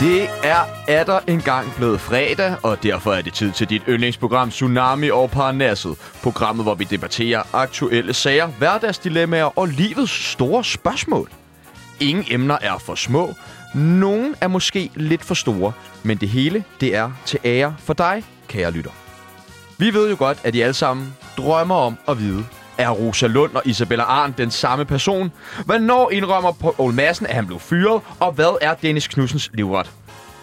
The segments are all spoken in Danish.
Det er atter en gang blevet fredag, og derfor er det tid til dit yndlingsprogram Tsunami og Parnasset. Programmet, hvor vi debatterer aktuelle sager, hverdagsdilemmaer og livets store spørgsmål. Ingen emner er for små. Nogle er måske lidt for store, men det hele, det er til ære for dig, kære lytter. Vi ved jo godt, at I alle sammen drømmer om at vide, er Rosa Lund og Isabella Arndt den samme person? Hvornår indrømmer Poul Madsen, at han blev fyret? Og hvad er Dennis Knudsens livret?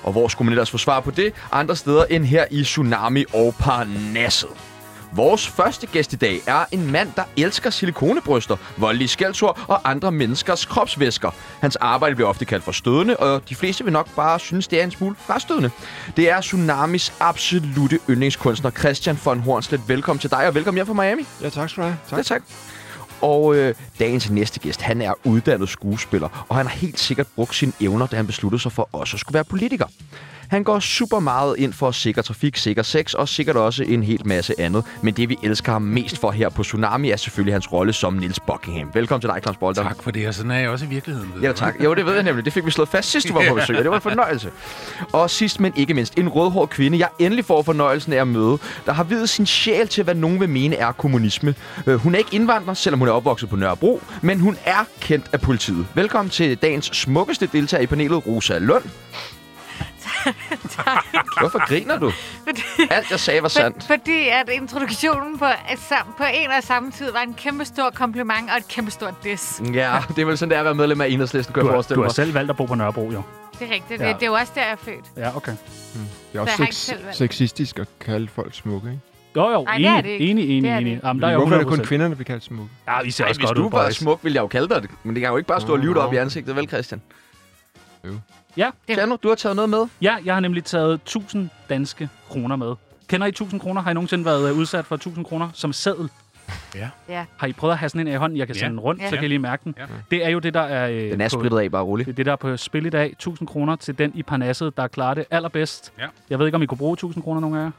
Og hvor skulle man ellers få svar på det andre steder end her i Tsunami og Parnasset? Vores første gæst i dag er en mand, der elsker silikonebryster, voldelige skældsord og andre menneskers kropsvæsker. Hans arbejde bliver ofte kaldt for stødende, og de fleste vil nok bare synes, det er en smule frastødende. Det er Tsunamis absolute yndlingskunstner, Christian von Hornslet. Velkommen til dig, og velkommen hjem fra Miami. Ja, tak skal du have. Tak. Ja, tak. Og øh, dagens næste gæst, han er uddannet skuespiller, og han har helt sikkert brugt sine evner, da han besluttede sig for også at skulle være politiker. Han går super meget ind for sikker trafik, sikker sex og sikkert også en hel masse andet. Men det, vi elsker ham mest for her på Tsunami, er selvfølgelig hans rolle som Nils Buckingham. Velkommen til dig, Claus Bolter. Tak for det, og sådan er jeg også i virkeligheden. Ja, tak. Jo, det ved jeg nemlig. Det fik vi slået fast sidst, du var på besøg, og det var en fornøjelse. Og sidst, men ikke mindst, en rødhård kvinde, jeg endelig får fornøjelsen af at møde, der har videt sin sjæl til, hvad nogen vil mene er kommunisme. Øh, Hun er ikke indvandrer, selvom hun er opvokset på Nørrebro, men hun er kendt af politiet. Velkommen til dagens smukkeste deltager i panelet, Rosa Lund. Hvorfor griner du? Alt, jeg sagde, var sandt. For, fordi at introduktionen på, at sam, på en og samme tid var en kæmpe stor kompliment og et kæmpe stort diss. Ja, det er vel sådan, det er at være medlem af Enhedslisten, kan Du jeg har, forestille du har selv valgt at bo på Nørrebro, jo. Det er rigtigt. Ja. Det, det er jo også der, jeg er født. Ja, okay. Det er Så også jeg har ikke sex- selv valgt. sexistisk at kalde folk smukke, ikke? Jo, jo, Nej, det er enig, det ikke. enig, enig, Det er det enig. ikke. Jamen, der er jo Hvorfor er det kun 100%. kvinderne, der bliver kaldt smukke? Ja, vi ser Ej, også hvis godt du ud, var boys. smuk, ville jeg jo kalde dig det. Men det kan jo ikke bare stå og lyve dig op i ansigtet, vel, Christian? Ja, Tjerno, du har taget noget med. ja, jeg har nemlig taget 1000 danske kroner med. Kender I 1000 kroner? Har I nogensinde været øh, udsat for 1000 kroner som seddel? Ja. Ja. Har I prøvet at have sådan en i hånden? Jeg kan Ja. sende den rundt, Ja. så kan I lige mærke den. Ja. Det er jo det, der er... Øh, Den er splittet af, bare roligt. Det er det, der er på spil i dag. 1000 kroner til den i Parnasset, der klarer det allerbedst. Ja. Jeg ved ikke, om I kunne bruge 1000 kroner, nogle af jer?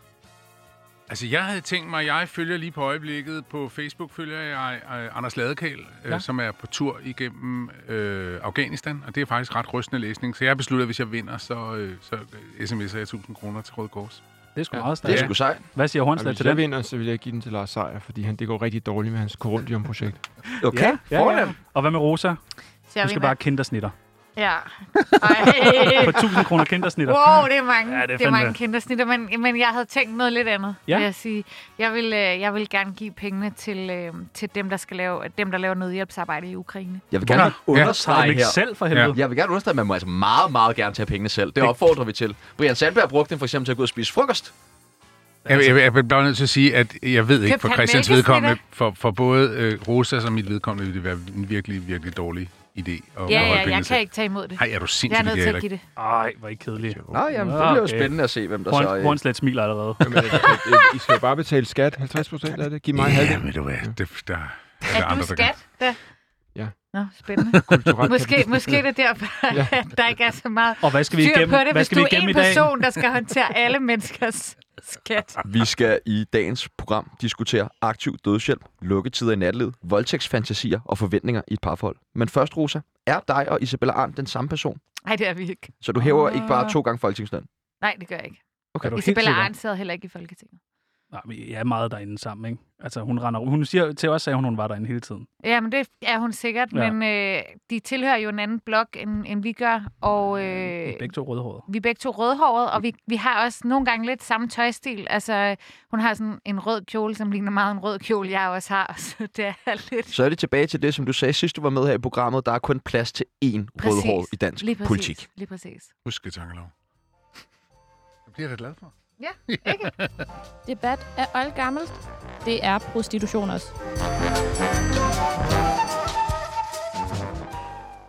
Altså, jeg havde tænkt mig, jeg følger lige på øjeblikket på Facebook, følger jeg øh, Anders Ladekæl, Ja. øh, som er på tur igennem øh, Afghanistan, og det er faktisk ret rystende læsning. Så jeg har besluttet, at hvis jeg vinder, så, øh, så sms'er jeg 1000 kroner til Røde Kors. Det er sgu Ja, meget Det er stærkt. sgu sejt. Hvad siger Hornslet hvis til jeg den? vinder, så vil jeg give den til Lars Seier, fordi han, det går rigtig dårligt med hans Corundium-projekt. Okay, Ja, ja, ja. Og hvad med Rosa? Så jeg Du skal vinder. bare kindersnitter. Ja. Ej. På 1000 kroner kindersnitter. Wow, det er mange, Ja, ja, det er det er mange kindersnitter, men, men jeg havde tænkt noget lidt andet, Ja. ja. vil jeg sige. Jeg vil, øh, jeg vil gerne give pengene til, øh, til dem, der skal lave, dem, der laver nødhjælpsarbejde i Ukraine. Jeg vil gerne Ja. understrege ikke her. selv for helvede. Jeg vil gerne understrege, at man må altså meget, meget gerne tage pengene selv. Det opfordrer vi til. Brian Sandberg brugte den for eksempel til at gå ud og spise frokost. Jeg, jeg, jeg, jeg bliver nødt til at sige, at jeg ved ikke for Christians vedkommende, for, for både øh, Rosas og mit vedkommende, vil det være en virkelig, virkelig dårlig idé at Ja, ja, jeg kan ikke tage imod det. Nej, er du sindssygt? Jeg er nødt det til at jeg give det. Ej, hvor er I kedelige. Nå, jamen, det bliver jo spændende at se, hvem der så... Horn, øh, Hornslet smiler allerede. Jamen, I skal jo bare betale skat. 50 procent af det. Giv mig ikke. Ja, halvdelen. men du hvad, det, der, der Er andre, du der skat? Da? Nå, spændende. Kulturelt Måske, måske det er derfor, Ja. at der ikke er så meget Og hvad skal vi igennem, på det, hvad hvis skal du vi er igennem en i dag? person, der skal håndtere alle menneskers skat. Vi skal i dagens program diskutere aktiv dødshjælp, lukketider i nattelivet, voldtægtsfantasier og forventninger i et parforhold. Men først, Rosa, er dig og Isabella Arndt den samme person? Nej, det er vi ikke. Så du hæver Ah. ikke bare to gange folketingsløn? Nej, det gør jeg ikke. Okay. Du Isabella? Arndt sidder heller ikke i Folketinget. Nej, men I er meget derinde sammen, ikke? Altså, hun render... Hun siger til os, at hun, hun var derinde hele tiden. Ja, men det er hun sikkert, Ja. men øh, de tilhører jo en anden blok, end, end vi gør, og Øh, øh, begge to rødhårede. vi er begge to rødhåret, og vi, vi har også nogle gange lidt samme tøjstil. Altså, hun har sådan en rød kjole, som ligner meget en rød kjole, jeg også har, så det er lidt... Så er det tilbage til det, som du sagde sidst, du var med her i programmet. Der er kun plads til én rødhåret i dansk Lige præcis. politik. Lige præcis. Husk det, tankelov. Det bliver jeg glad for. Ja, ikke? Debat er oldgammelt. Det er prostitution også.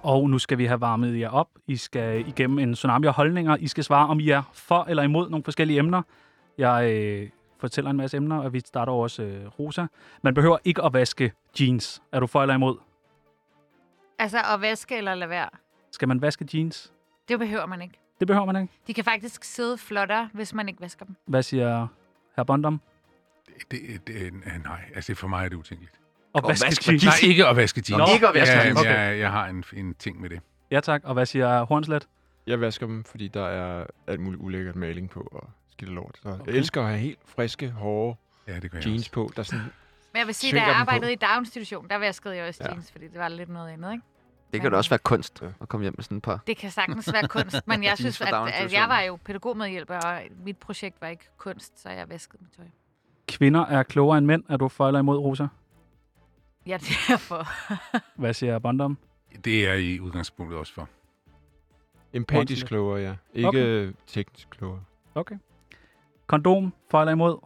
Og nu skal vi have varmet jer op. I skal igennem en tsunami af holdninger. I skal svare, om I er for eller imod nogle forskellige emner. Jeg øh, fortæller en masse emner, og vi starter også øh, Rosa. Man behøver ikke at vaske jeans. Er du for eller imod? Altså, at vaske eller lade være, Skal man vaske jeans? det behøver man ikke. Det behøver man ikke. De kan faktisk sidde flottere, hvis man ikke vasker dem. Hvad siger herr Bondum? Det, det, det, nej, altså for mig er det utænkeligt. Og Og vaske vaske jeans? Nej, ikke at vaske jeans. Nå, ikke at vaske jeg, jeans. Jeg, jeg har en, en ting med det. Ja tak. Og hvad siger Hornslet? Jeg vasker dem, fordi der er alt muligt ulækkert maling på og skidt lort. Så Okay. jeg elsker at have helt friske, hårde Ja, det jeans også. på, der sådan Men jeg vil sige, da jeg arbejdede i daginstitution, der vaskede jeg også Ja. jeans, fordi det var lidt noget andet, ikke? Det kan da også være kunst Ja. at komme hjem med sådan et par. Det kan sagtens være kunst, men jeg synes, at, at jeg var jo pædagogmedhjælper, og mit projekt var ikke kunst, så jeg vaskede mit tøj. Kvinder er klogere end mænd. Er du for eller imod, Rosa? Ja, derfor. Hvad siger Bondom? Det er i udgangspunktet også for. empatisk klogere, ja. Ikke Okay. teknisk klogere. Okay. Kondom, for eller imod?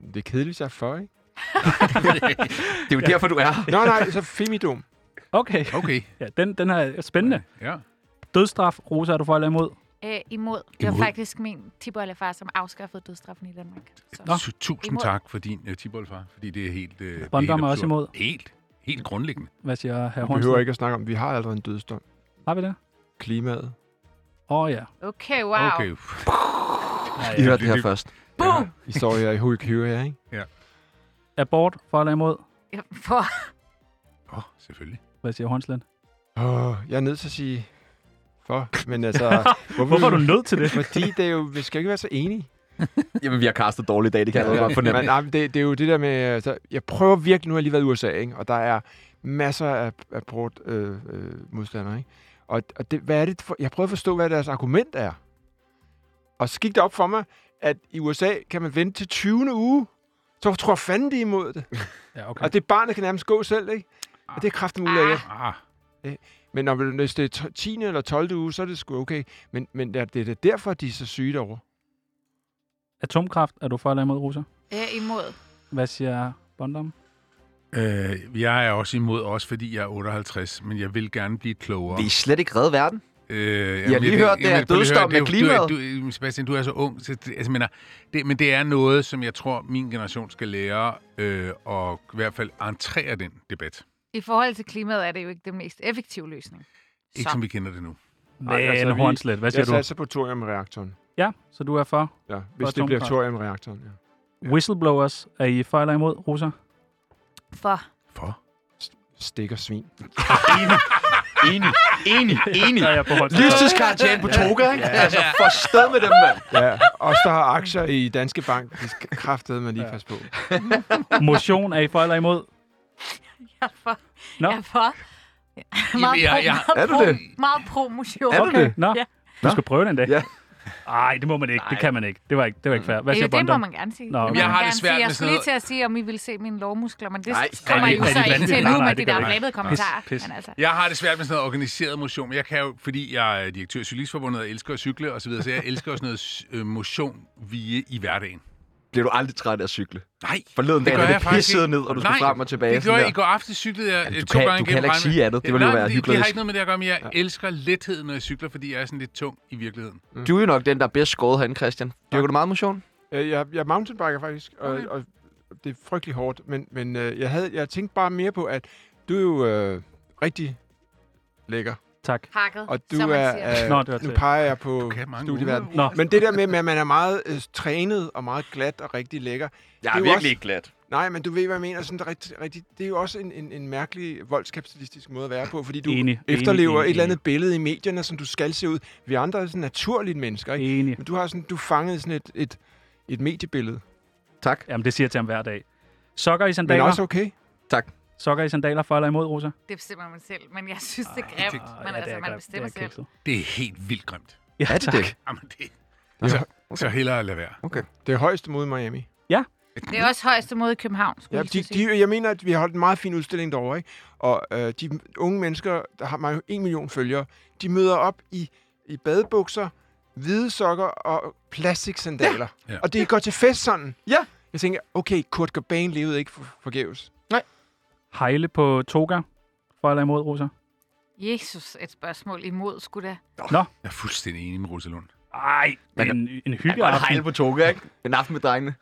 Det er kedeligt, jeg er for, ikke? Det er jo derfor, du er. Nå, nej, så femidom. Okay. Okay. Ja, den, den er spændende. Ja. Dødstraf, Rosa, er du for eller imod? Æ, imod. Det var Imod. faktisk min tibollefar, som afskaffede dødsstraffen i Danmark. Så. Nå. Tu- Tusind Imod. tak for din uh, tiboldfar, fordi det er helt... Uh, er helt Bondam er også imod. Helt, helt grundlæggende. Hvad siger herr Vi behøver ikke at snakke om, vi har allerede en dødsdom. Har vi det? Klimaet. Åh oh, ja. Okay, wow. Okay. I hørte det her først. Boom! I står her i her, ikke? Abort, for eller imod? Ja, For, Åh, oh, selvfølgelig. Hvad siger Hornslet? Åh, jeg er nødt til at sige for, men altså... Hvorfor er du nødt til det? Fordi det er jo, vi skal ikke være så enige. Jamen, vi har kastet dårligt i dag, det kan jeg godt fornemme. Men, nej, men det, det er jo det der med... Altså, jeg prøver virkelig... Nu har jeg lige været i USA, ikke? Og der er masser af abort øh, øh, modstandere, ikke? Og, og det, hvad er det for, jeg prøver at forstå, hvad deres argument er. Og så gik det op for mig, at i USA kan man vente til 20. uge. Så tror jeg fanden, de imod det. Ja, okay. Og det barnet kan nærmest gå selv, ikke? Og det er kraftigt muligt. Ah, Men når, hvis det er to- 10. eller 12. uge, så er det sgu okay. Men, men det er det er derfor, de er så syge derovre. Atomkraft, er du for eller imod, Rosa? øh, imod. Hvad siger Bondam? øh, jeg er også imod, også fordi jeg er 58, men jeg vil gerne blive klogere. Vi er slet ikke reddet verden. Øh, I har lige hørt det her dødsdom med klimaet. Du, du, Sebastian, du er så ung. Så det, altså, mener, det, men det er noget, som jeg tror, min generation skal lære, øh, og i hvert fald entrere den debat. I forhold til klimaet er det jo ikke den mest effektive løsning. Ikke Så. som vi kender det nu. Nej, altså, vi- Hornslet, hvad siger Jeg du? satser på thoriumreaktoren. Ja, så du er for. Ja, hvis det bliver thoriumreaktoren, ja. Whistleblowers, er I for eller imod, Rosa? For. For? Stikker svin. Enig, enig, enig. Der er jeg på Hornslet. Livstidskarantæne på toga, ikke? Altså, forstå med dem, mand. Ja, os, der har aktier i Danske Bank, de skal kraftede man lige Ja. passe på. Motion, er I for eller imod? Jeg er for. Nå. Jeg er for. Meget, jeg- pro, jeg- meget, Er du pro, det? meget promotion. Er du det? Nå, Ja. du skal prøve den dag. Ja. Ej, det må man ikke. Det kan man ikke. Det var ikke, det var ikke fair. Hvad Det, siger det må man gerne sige. Nå, okay. Jeg har det svært sige. Jeg med skulle sådan lige til at sige, om I vil se mine lovmuskler, men det Nej, kommer er I jo så ikke til Nej, nu nej, med det de der flabede kommentarer. Pis, pis. Men altså, Jeg har det svært med sådan noget organiseret motion, men jeg kan jo, fordi jeg er direktør i Cyklistforbundet og elsker at cykle osv., så, videre, så jeg elsker også noget øh, motion via i hverdagen. Bliver du aldrig træt af at cykle? Nej, Forleden Det dag, gør jeg det faktisk pissede ikke. ned, og du skulle Nej, frem og tilbage. det sådan gjorde jeg der. i går aftes cyklede jeg Jamen, du to kan- gange du kan heller ikke regnen. sige andet. Det ville jo Nej, være men det, det har ikke noget med det at gøre, men jeg elsker letheden, når jeg cykler, fordi jeg er sådan lidt tung i virkeligheden. Du er jo nok den, der er bedst skåret herinde, Christian. Dyrker du meget motion? Øh, Jeg, jeg er mountainbiker faktisk, og, Okay. og det er frygtelig hårdt, men, men øh, jeg, havde, jeg tænkte bare mere på, at du er jo øh, rigtig lækker, Tak. hakket, og du som man er, øh, Nå, det var nu peger jeg på Du kan mange studieverdenen. Nå, Men det der med, at man er meget øh, trænet og meget glat og rigtig lækker. Jeg er virkelig ikke glat. Nej, men du ved, hvad jeg mener. Sådan, det, er rigtig, rigtig, det er jo også en, en, en mærkelig voldskapitalistisk måde at være på, fordi du Enig, efterlever enig, et eller enig. andet billede i medierne, som du skal se ud. Vi andre er sådan naturlige mennesker, ikke? Enig. Men du har sådan, du fanget sådan et, et, et mediebillede. Tak. Jamen, det siger jeg til ham hver dag. Sokker i Men sandaler? også okay. Sokker i sandaler, for eller imod, Rosa? Det bestemmer man selv, men jeg synes, det er det- grimt. Ah, Men ja, altså, det er man grimt. bestemmer Det er selv. Det er helt vildt grimt. Ja, Er det tak. det? Jamen, det, Ja. så, så hellere lade være. Okay. Det er højeste mod Miami. Det er også højeste mod i København, skulle Ja, jeg de, de, jeg mener, at vi har holdt en meget fin udstilling derovre, ikke? Og øh, de unge mennesker, der har mig en million følgere, de møder op i, i badebukser, hvide sokker og plastiksandaler. Ja. Ja. Og det går til fest sådan. Ja. Jeg tænker, okay, Kurt Cobain levede ikke for, forgæves. Hejle på toga, for eller imod, Rosa? Jesus, et spørgsmål imod, skulle da. Jeg er fuldstændig enig med Rosalund. Ej, Men- en, en godt hyggeaften. hejle på toga, ikke? En aften med drengene.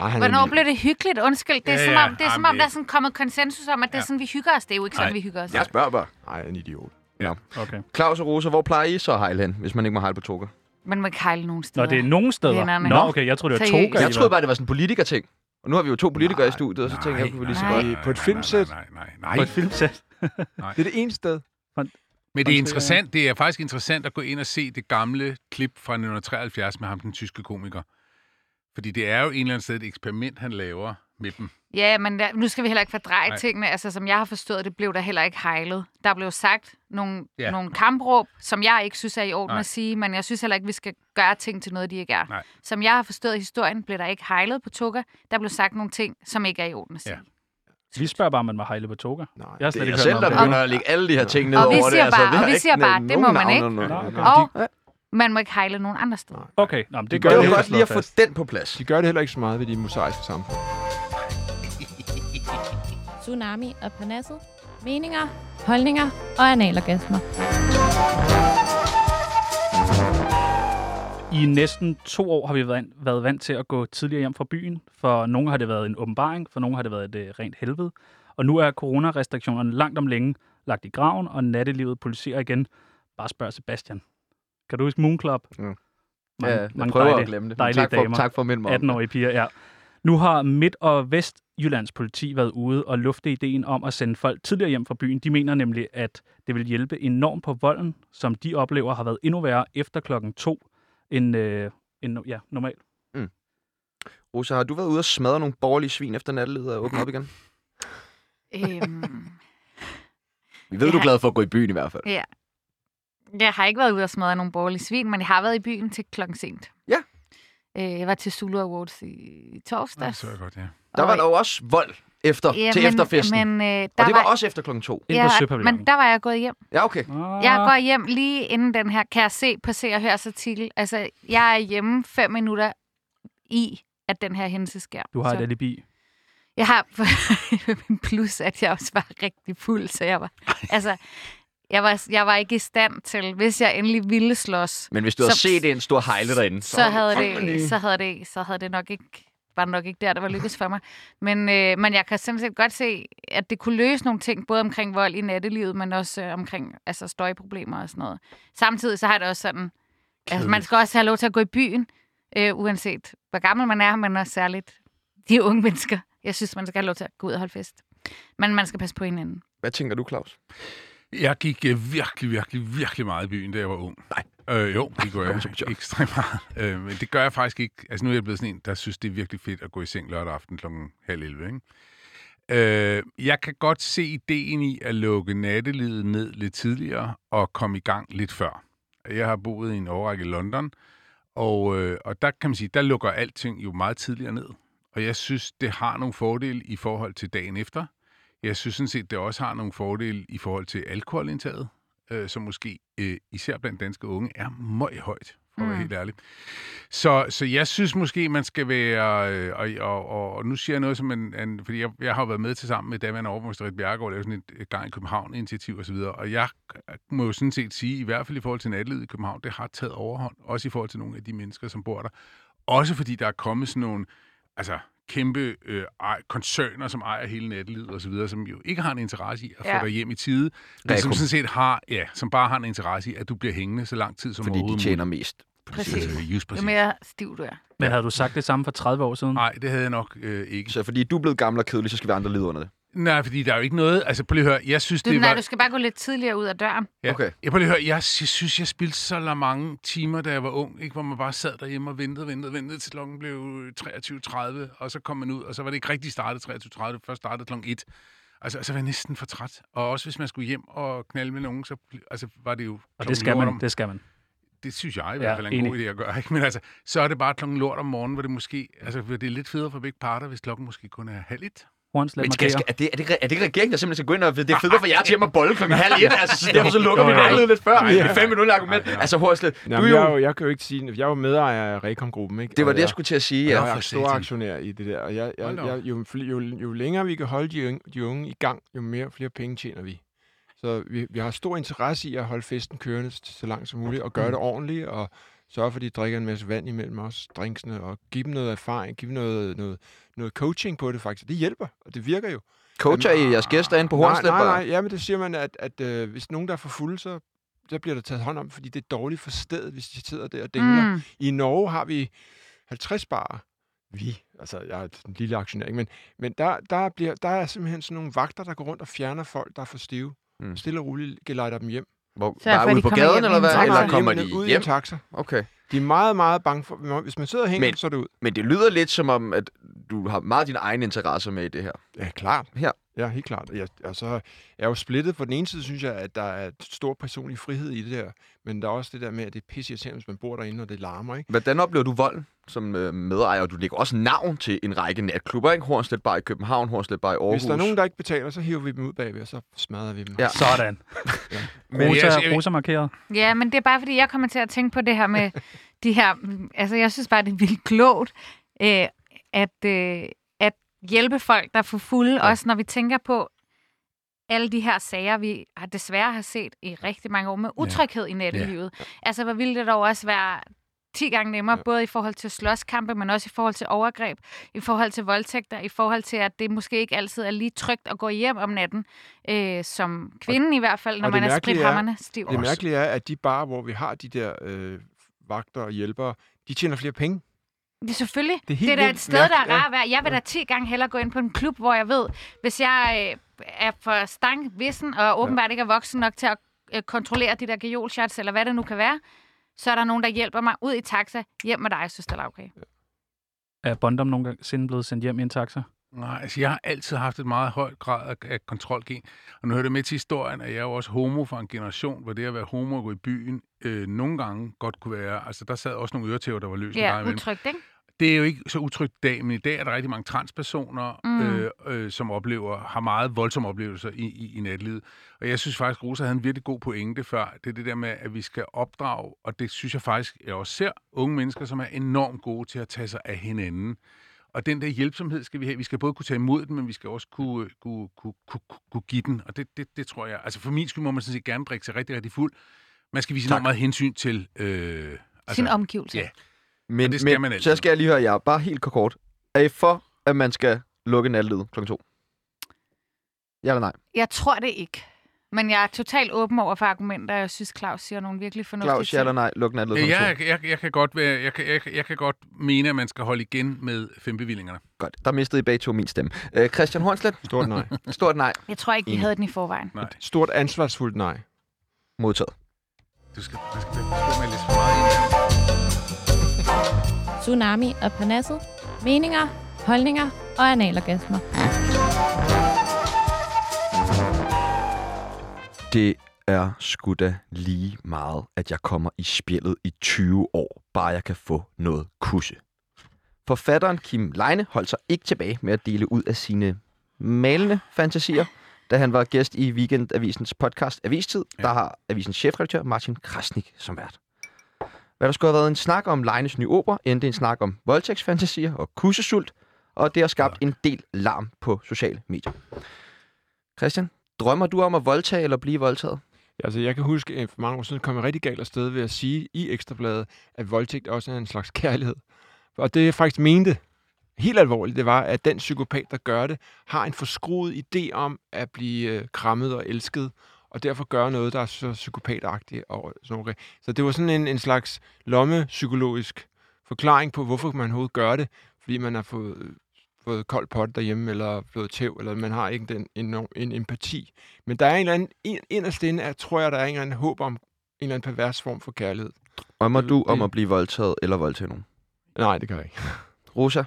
Nej, han er Hvornår blev det hyggeligt? Undskyld, det er Ja, som ja, om, det er, som om der er det- sådan kommet konsensus om, at det er Ja. sådan, vi hygger os. Det er jo ikke sådan, vi hygger os. Jeg spørger bare. Nej, en idiot. Okay. Claus og Rosa, hvor plejer I så at hejle hen, hvis man ikke må hejle på toga? Men man kan hejle nogen Nå, steder. det er nogen steder. Vennerne. Nå, okay, jeg troede, det var toga. Jeg troede bare, det var sådan en politiker-ting. Og nu har vi jo to politikere i Nej, studiet, og så tænker jeg, at vi lige så nej. godt... I- på et filmsæt? Nej, nej, nej, nej. På et filmsæt. Det er det ene sted. Men det er interessant, det er faktisk interessant at gå ind og se det gamle klip fra 1973 med ham, den tyske komiker. Fordi det er jo en eller anden sted et eksperiment, han laver med dem. Ja, men der, nu skal vi heller ikke fordreje Nej. tingene. Altså, som jeg har forstået det, blev der heller ikke hejlet. Der blev sagt nogle, Ja. nogle kampråb, som jeg ikke synes er i orden Nej. at sige, men jeg synes heller ikke, vi skal gøre ting til noget, de ikke er. Nej. Som jeg har forstået historien, blev der ikke hejlet på Toga. Der blev sagt nogle ting, som ikke er i orden at sige. Ja. Vi spørger bare, om man var hejle på toga. Nej. Jeg har Det slet er ikke selv, noget der det. begynder at lægge alle de her ting ned Og vi over siger det. Altså, bare- vi og vi siger bare, det må man ikke. og man må ikke hejle nogen andre steder. Okay, Nå, men det Det gør Det er det det godt lige at få den på plads. De gør det heller ikke så meget ved de mosaiske samfund. Tsunami og Parnasset. Meninger, holdninger og analorgasmer. I næsten to år har vi været, vant til at gå tidligere hjem fra byen. For nogle har det været en åbenbaring, for nogle har det været et øh, rent helvede. Og nu er coronarestriktionerne langt om længe lagt i graven, og nattelivet pulserer igen. Bare spørg Sebastian. Kan du huske Moon Club? Mm. Mange, Ja, jeg mange prøver dejlige, at glemme det. Tak, for, damer. tak for at minde mig om det. 18-årige piger, ja. Nu har Midt- og Vestjyllands politi været ude og lufte ideen om at sende folk tidligere hjem fra byen. De mener nemlig, at det vil hjælpe enormt på volden, som de oplever har været endnu værre efter klokken to end, øh, end ja, normalt. Rosa, har du været ude og smadre nogle borgerlige svin efter nattelivet og åbne op igen? øhm, Vi ved, Ja. du er glad for at gå i byen i hvert fald. ja. Jeg har ikke været ude og smadre nogle borgerlige svin, men jeg har været i byen til klokken sent. Ja. Øh, jeg var til Zulu Awards i torsdags. så er det godt, ja. Der var der jo også vold efter, Ja, til men, efterfesten. Men, øh, der og det var var, også efter klokken to. Ind på Søpavillonen. men der var jeg gået hjem. Ja, okay. Ah, Jeg går hjem lige inden den her, kan jeg se på Se og Hørs artikel. Altså, jeg er hjemme fem minutter i, at den her hændelse sker. Du har så et alibi. Jeg har plus, at jeg også var rigtig fuld, så jeg var... Altså, jeg var, jeg var ikke i stand til, hvis jeg endelig ville slås, Men hvis du havde Så- set en stor hejle derinde, så havde, det, så havde det, så havde det nok ikke var det nok ikke der, der var lykkes for mig. Men, øh, men jeg kan set godt se, at det kunne løse nogle ting, både omkring vold i nattelivet, men også øh, omkring altså, støjproblemer og sådan noget. Samtidig så har jeg det også sådan, altså, man skal også have lov til at gå i byen, øh, uanset hvor gammel man er, men også særligt de unge mennesker. Jeg synes, man skal have lov til at gå ud og holde fest. Men man skal passe på hinanden. Hvad tænker du, Claus? Jeg gik øh, virkelig, virkelig, virkelig meget i byen, da jeg var ung. Nej. Øh, jo, det gør jeg ekstremt meget. Øh, men det gør jeg faktisk ikke. Altså nu er jeg blevet sådan en, der synes, det er virkelig fedt at gå i seng lørdag aften kl. halv 11. Ikke? Øh, jeg kan godt se ideen i at lukke nattelivet ned lidt tidligere og komme i gang lidt før. Jeg har boet i en årrække i London, og, øh, og der kan man sige, der lukker alting jo meget tidligere ned. Og jeg synes, det har nogle fordele i forhold til dagen efter. Jeg synes sådan set, det også har nogle fordele i forhold til alkoholindtaget, øh, som måske øh, især blandt danske unge er meget højt, for at være Mm. helt ærlig. Så, så jeg synes måske, man skal være... Øh, og, og, og, og nu siger jeg noget som en... en fordi jeg, jeg har været med til sammen med daværende overborgmester Rit Bjerregaard og lavet sådan et, et gang i København-initiativ osv., og jeg må jo sådan set sige, i hvert fald i forhold til natlivet i København, det har taget overhånd, også i forhold til nogle af de mennesker, som bor der. Også fordi der er kommet sådan nogle... Altså, kæmpe øh, ej, koncerner, som ejer hele så videre, som jo ikke har en interesse i at få Ja. dig hjem i tide, men som sådan set har, ja, som bare har en interesse i, at du bliver hængende så lang tid som Fordi de overhovedet tjener muligt. mest. Præcis. Øh, just Jo præcis. mere stiv du er. Men havde du sagt det samme for 30 år siden? Nej, det havde jeg nok øh, ikke. Så fordi du er blevet gammel og kedelig, så skal vi andre lide under det. Nej, fordi der er jo ikke noget... Altså, prøv lige at høre. Jeg synes, Du, det nej, var... du skal bare gå lidt tidligere ud af døren. Ja. Okay. Jeg prøv lige at høre. Jeg, jeg synes, jeg spildte så la- mange timer, da jeg var ung, ikke? hvor man bare sad derhjemme og ventede, ventede, ventede, til klokken blev 23.30, og så kom man ud, og så var det ikke rigtig startet 23.30, først startede klokken 1. Altså, så var jeg næsten for træt. Og også hvis man skulle hjem og knalde med nogen, så altså, var det jo Og det skal man, om- det skal man. det synes jeg i Ja, hvert fald er en god enig. idé at gøre. Ikke? Men altså, så er det bare klokken lort om morgenen, hvor det måske... Altså, hvor det er lidt federe for begge parter, hvis klokken måske kun er halv et. Horns, lad Men skal, skal, er, det, er, det, er det regeringen, der simpelthen skal gå ind og... Det er federe for jer til hjem og bolle klokken halv et, altså, så derfor så lukker vi nærledet lidt før. Det er fem minutter argument. Altså, Horslet, du Jamen, er jeg, er jo... jo, jeg kan jo ikke sige, jeg var medejer af Rekom-gruppen, ikke? Det var det, jeg jeg- skulle til at sige, Ja, jeg er stor aktionær i det der, og jeg, jeg, jeg, jo, jo, jo længere vi kan holde de unge, de unge i gang, jo mere flere penge tjener vi. Så vi, vi har stor interesse i at holde festen kørende så langt som muligt, og gøre det ordentligt, og sørge for, at de drikker en masse vand imellem os, drinksene, og give dem noget erfaring, give dem noget, noget, noget coaching på det faktisk. Det hjælper, og det virker jo. Coacher I jeres gæster inde på nej, Hornslet? nej, bare? nej, ja, men det siger man, at, at øh, hvis nogen der er for fulde, så, så bliver der taget hånd om, fordi det er dårligt for stedet, hvis de sidder der og dingler. Mm. I Norge har vi 50 barer. vi, altså jeg er en lille aktionær, ikke? men, men der, der, bliver, der er simpelthen sådan nogle vagter, der går rundt og fjerner folk, der er for stive. Mm. Mm. Stille og roligt gelejder dem hjem. Hvor, Så er bare for, ude de på gaden, hjem eller en hvad? Eller kommer de hjem? taxa. Okay. De er meget, meget bange for, hvis man sidder og hænger, Men- så er det ud. Men det lyder lidt som om, at du har meget dine egne interesser med i det her. Ja, klart. Her. Ja, helt klart. Jeg, og så er jeg jo splittet. På den ene side synes jeg, at der er stor personlig frihed i det der. Men der er også det der med, at det er pisse irriterende, hvis man bor derinde, og det larmer, ikke? Hvordan oplever du volden som øh, medejer? Du lægger også navn til en række natklubber, ikke? Hornslet Bar i København, Hornslet Bar i Aarhus. Hvis der er nogen, der ikke betaler, så hiver vi dem ud bagved, og så smadrer vi dem. Ja. Sådan. Men Rosa, jeg- jeg- Rosa markeret. Ja, men det er bare, fordi jeg kommer til at tænke på det her med de her... Altså, jeg synes bare, det er vildt klogt, øh, at, øh, at hjælpe folk, der er for fulde, ja. også når vi tænker på alle de her sager, vi har desværre har set i rigtig mange år med utryghed i nattelivet. Ja. Altså, hvor ville det dog også være 10 gange nemmere, ja. Ja. både i forhold til slåskampe, men også i forhold til overgreb, i forhold til voldtægter, i forhold til, at det måske ikke altid er lige trygt at gå hjem om natten, øh, som kvinden i hvert fald, når og man er er- sprithammerne stiv. Det mærkelige er, at de bare, hvor vi har de der øh, vagter og hjælpere, de tjener flere penge. Det er selvfølgelig. Det er Det er da et sted, der er ja. rart at være. Jeg vil da 10 gange hellere gå ind på en klub, hvor jeg ved, hvis jeg øh, er for stang, vissen og åbenbart ikke er voksen nok til at øh, kontrollere de der geolshots, eller hvad det nu kan være, så er der nogen, der hjælper mig ud i taxa, hjem med dig, søster Lavgræ. Er Bondum nogensinde blevet sendt hjem i en taxa? Nej, altså jeg har altid haft et meget højt grad af, af kontrolgen. Og nu hører det med til historien, at jeg er jo også homo fra en generation, hvor det at være homo og gå i byen øh, nogle gange godt kunne være... Altså der sad også nogle øretæver, der var løs Ja, utrygt, ikke? Det er jo ikke så utrygt i dag, men i dag er der rigtig mange transpersoner, mm. øh, øh, som oplever, har meget voldsomme oplevelser i, i, i natlivet. Og jeg synes faktisk, Rosa havde en virkelig god pointe før. Det er det der med, at vi skal opdrage, og det synes jeg faktisk, jeg også ser unge mennesker, som er enormt gode til at tage sig af hinanden. Og den der hjælpsomhed skal vi have. Vi skal både kunne tage imod den, men vi skal også kunne, kunne, kunne, kunne, kunne give den. Og det, det, det tror jeg... Altså for min skyld må man sådan set gerne drikke sig rigtig, rigtig fuld. Man skal vise Tak. enormt meget hensyn til... Øh, Sin omgivelse. ja. Men, det skal men man altid. så skal jeg lige høre jer, bare helt kort. Er I for, at man skal lukke nattelivet kl. 2? Ja eller nej? Jeg tror det ikke. Men jeg er totalt åben over for argumenter, og jeg synes, Claus siger nogle virkelig fornuftige Claus, ja eller nej? Luk. 2. Ja, jeg, jeg, jeg, kan godt være, jeg, kan, jeg, kan- jeg kan godt mene, at man skal holde igen med fembevillingerne. Godt, der mistede I begge to min stemme. Øh, Christian Hornslet, Stort nej. stort nej Jeg tror ikke, vi havde den i forvejen. Nej, Stort ansvarsfuldt nej. modtaget. du skal, du skal med læse for meget. Tsunami og Parnasset. Meninger, holdninger og analorgasmer. Det er sgu da lige meget, at jeg kommer i spjældet i 20 år, bare jeg kan få noget kusse. Forfatteren Kim Leine holdt sig ikke tilbage med at dele ud af sine malende fantasier, da han var gæst i Weekendavisens podcast Avistid, ja. der har avisens chefredaktør Martin Krasnik som vært. Hvad der skulle have været en snak om Leines nye opera, endte en snak om voldtægtsfantasier og kussesult, og det har skabt en del larm på sociale medier. Christian, drømmer du om at voldtage eller blive voldtaget? Altså, jeg kan huske, at for mange år siden kom jeg rigtig galt afsted ved at sige i Ekstrabladet, at voldtægt også er en slags kærlighed. Og det jeg faktisk mente, helt alvorligt, det var, at den psykopat, der gør det, har en forskruet idé om at blive øh, krammet og elsket, og derfor gøre noget, der er så psykopatagtigt. Og sådan noget. Så det var sådan en, en slags lommepsykologisk forklaring på, hvorfor man overhovedet gør det, fordi man har fået, øh, fået kold pot derhjemme, eller fået tæv, eller man har ikke den, en, en empati. Men der er en eller anden, en, inderst inde, er, tror jeg, der er en eller anden håb om en eller anden pervers form for kærlighed. Drømmer Det- du om at blive voldtaget eller voldtage nogen? Nej, det kan jeg ikke. Rosa?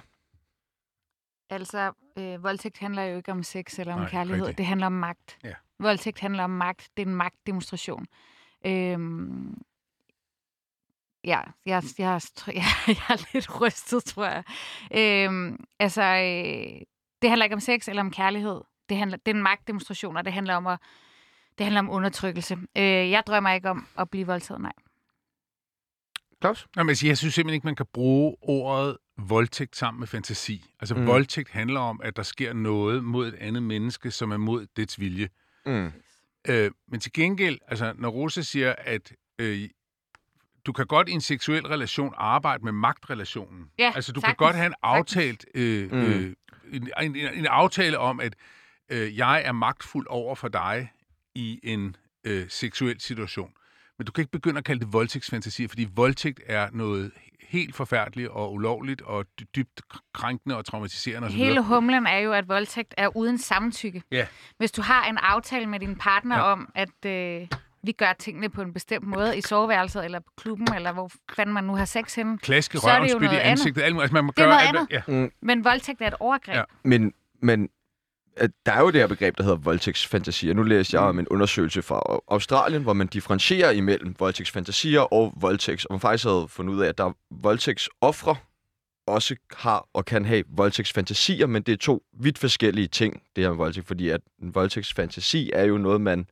Altså, øh, voldtægt handler jo ikke om sex eller om Nej, kærlighed. rigtigt. Det handler om magt. Ja. Voldtægt handler om magt. Det er en magtdemonstration. Øhm, ja, jeg, jeg, jeg, jeg er lidt rystet, tror jeg. Øhm, altså, øh, det handler ikke om sex eller om kærlighed. Det, handler, det er en magtdemonstration, og det handler om, at, det handler om undertrykkelse. Øh, jeg drømmer ikke om at blive voldtaget, nej. Claus? Nå, men altså, jeg synes simpelthen ikke, man kan bruge ordet voldtægt sammen med fantasi. Altså, Mm. mm. voldtægt handler om, at der sker noget mod et andet menneske, som er mod dets vilje. Mm. Øh, men til gengæld, altså, når Rosa siger, at øh, du kan godt i en seksuel relation arbejde med magtrelationen. Ja, altså, du sagtens. kan godt have en aftalt, øh, Mm. øh, en, en, en aftale om, at øh, jeg er magtfuld over for dig i en øh, seksuel situation. Men du kan ikke begynde at kalde det voldtægtsfantasi, fordi voldtægt er noget helt forfærdeligt og ulovligt og dy- dybt krænkende og traumatiserende osv. Hele humlen er jo, at voldtægt er uden samtykke. Ja. Hvis du har en aftale med din partner ja. om, at øh, vi gør tingene på en bestemt måde i soveværelset, eller på klubben, eller hvor fanden man nu har sex henne. Klaske Så er det røven, jo spyt i noget andet. ansigtet. Muligt. altså, man må Det er gøre noget alt, ja. Men voldtægt er et overgreb. Ja. Men, men der er jo det her begreb, der hedder voldtægtsfantasier. Nu læste jeg om en undersøgelse fra Australien, hvor man differentierer imellem voldtægtsfantasier og voldtægts, og man faktisk havde fundet ud af, at der er voldtægtsoffre også har og kan have voldtægtsfantasier, men det er to vidt forskellige ting, det her med voldtægt, fordi at en voldtægtsfantasi er jo noget, man...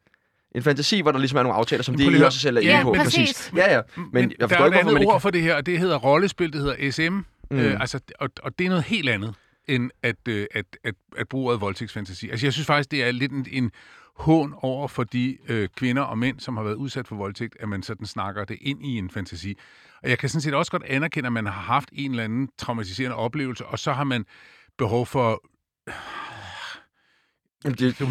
En fantasi, hvor der ligesom er nogle aftaler, som Men det prøv ikke lige også selv er Ja, inde på. præcis. Ja, ja. Men, Men jeg der forstår er ikke, et hvorfor man andet ikke... ord for det her, og det hedder rollespil, det hedder SM. Mm. Øh, altså, og, og det er noget helt andet, end at, øh, at, at, at bruge ordet voldtægtsfantasi. Altså, jeg synes faktisk, det er lidt en, en hån over for de øh, kvinder og mænd, som har været udsat for voldtægt, at man sådan snakker det ind i en fantasi. Og jeg kan sådan set også godt anerkende, at man har haft en eller anden traumatiserende oplevelse, og så har man behov for... Jamen, det, altså,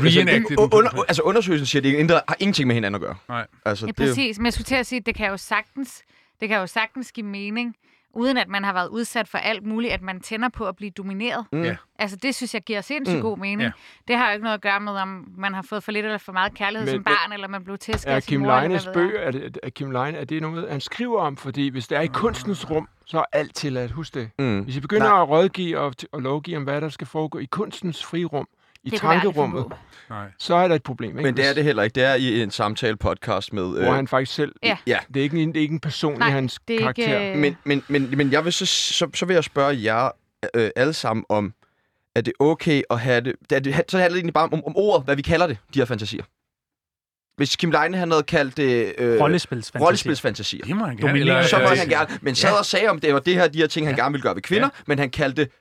det- under, altså undersøgelsen siger, at det indre, har ingenting med hinanden at gøre. Nej. Altså, Ja, er præcis. Men jeg skulle til at sige, at det kan jo sagtens, det kan jo sagtens give mening, uden at man har været udsat for alt muligt, at man tænder på at blive domineret. Mm. Ja. Altså, det synes jeg giver sindssygt Mm. god mening. Ja. Ja. Det har jo ikke noget at gøre med, om man har fået for lidt eller for meget kærlighed Men- som barn, eller man blev tæsket af sin Kim mor, Leines bøger, er, det, er Kim Leine, er det noget, han skriver om? Fordi hvis det er i kunstens rum, så er alt tilladt. Husk det. Mm. Hvis I begynder Nej. at rådgive og, og lovgive om, hvad der skal foregå i kunstens frirum, i Det tankerummet. Nej. så er der et problem. Ikke? Men det er det heller ikke. Det er i en samtale-podcast med... Hvor han faktisk selv... Ja. Ja. Det er ikke en, det er ikke en person Nej, i hans det er ikke, karakter. øh, Men, men, men, men jeg vil så, så, så vil jeg spørge jer øh, alle sammen om, er det okay at have det... Er det så handler det egentlig bare om, om ordet, hvad vi kalder det, de her fantasier. Hvis Kim Leine han havde kaldt det... Øh, Rollespilsfantasi. rollespilsfantasier. Det må han Dominerende gerne. Så må øh, han gerne. Men sad og sagde om det var det her, de her ting, han gerne ville gøre ved kvinder, men han kaldte det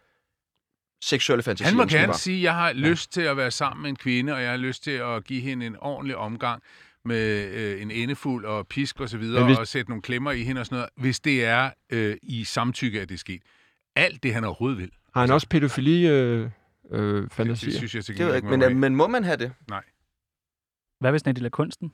seksuelle fantasier. Han må gerne sige, at jeg har lyst til at være sammen med en kvinde, og jeg har lyst til at give hende en ordentlig omgang med øh, en endefuld og pisk og så videre, hvis- og sætte nogle klemmer i hende og sådan noget, hvis det er øh, i samtykke, at det er sket. Alt det, han overhovedet vil. Har han også pædofili øh, øh, Det, det fantasier? synes jeg til Det gengæld ikke, men, øh, må men må man have det? Hvad hvis den er kunsten?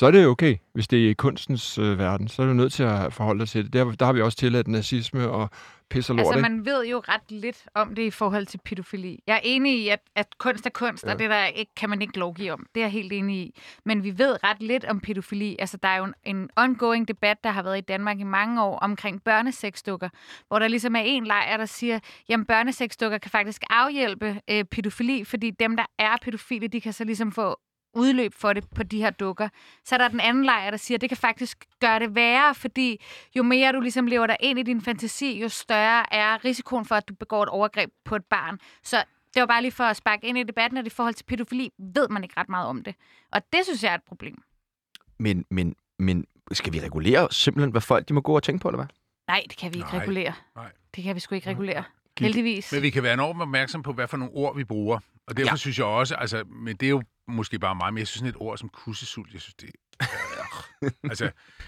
Så er det okay, hvis det er i kunstens øh, verden. Så er du nødt til at forholde dig til det. Der, der har vi også tilladt nazisme og pis og lort, Altså, ikke? man ved jo ret lidt om det i forhold til pædofili. Jeg er enig i, at, at kunst er kunst, ja. og det der ikke, kan man ikke lovgive om. Det er jeg helt enig i. Men vi ved ret lidt om pædofili. Altså, der er jo en, en ongoing debat, der har været i Danmark i mange år omkring børnesexdukker, hvor der ligesom er en lejr, der siger, jamen børnesexdukker kan faktisk afhjælpe øh, pædofili, fordi dem, der er pædofile, de kan så ligesom få udløb for det på de her dukker. Så er der den anden lejr, der siger, at det kan faktisk gøre det værre, fordi jo mere du ligesom lever dig ind i din fantasi, jo større er risikoen for, at du begår et overgreb på et barn. Så det var bare lige for at sparke ind i debatten, at i forhold til pædofili ved man ikke ret meget om det. Og det synes jeg er et problem. Men, men, men skal vi regulere simpelthen, hvad folk de må gå og tænke på, eller hvad? Nej, det kan vi ikke Nej, regulere. nej. Det kan vi sgu ikke regulere. Heldigvis. Men vi kan være enormt opmærksom på, hvad for nogle ord vi bruger. Og derfor ja. synes jeg også, altså, men det er jo måske bare mig, men jeg synes sådan et ord som kussesult, jeg synes det altså,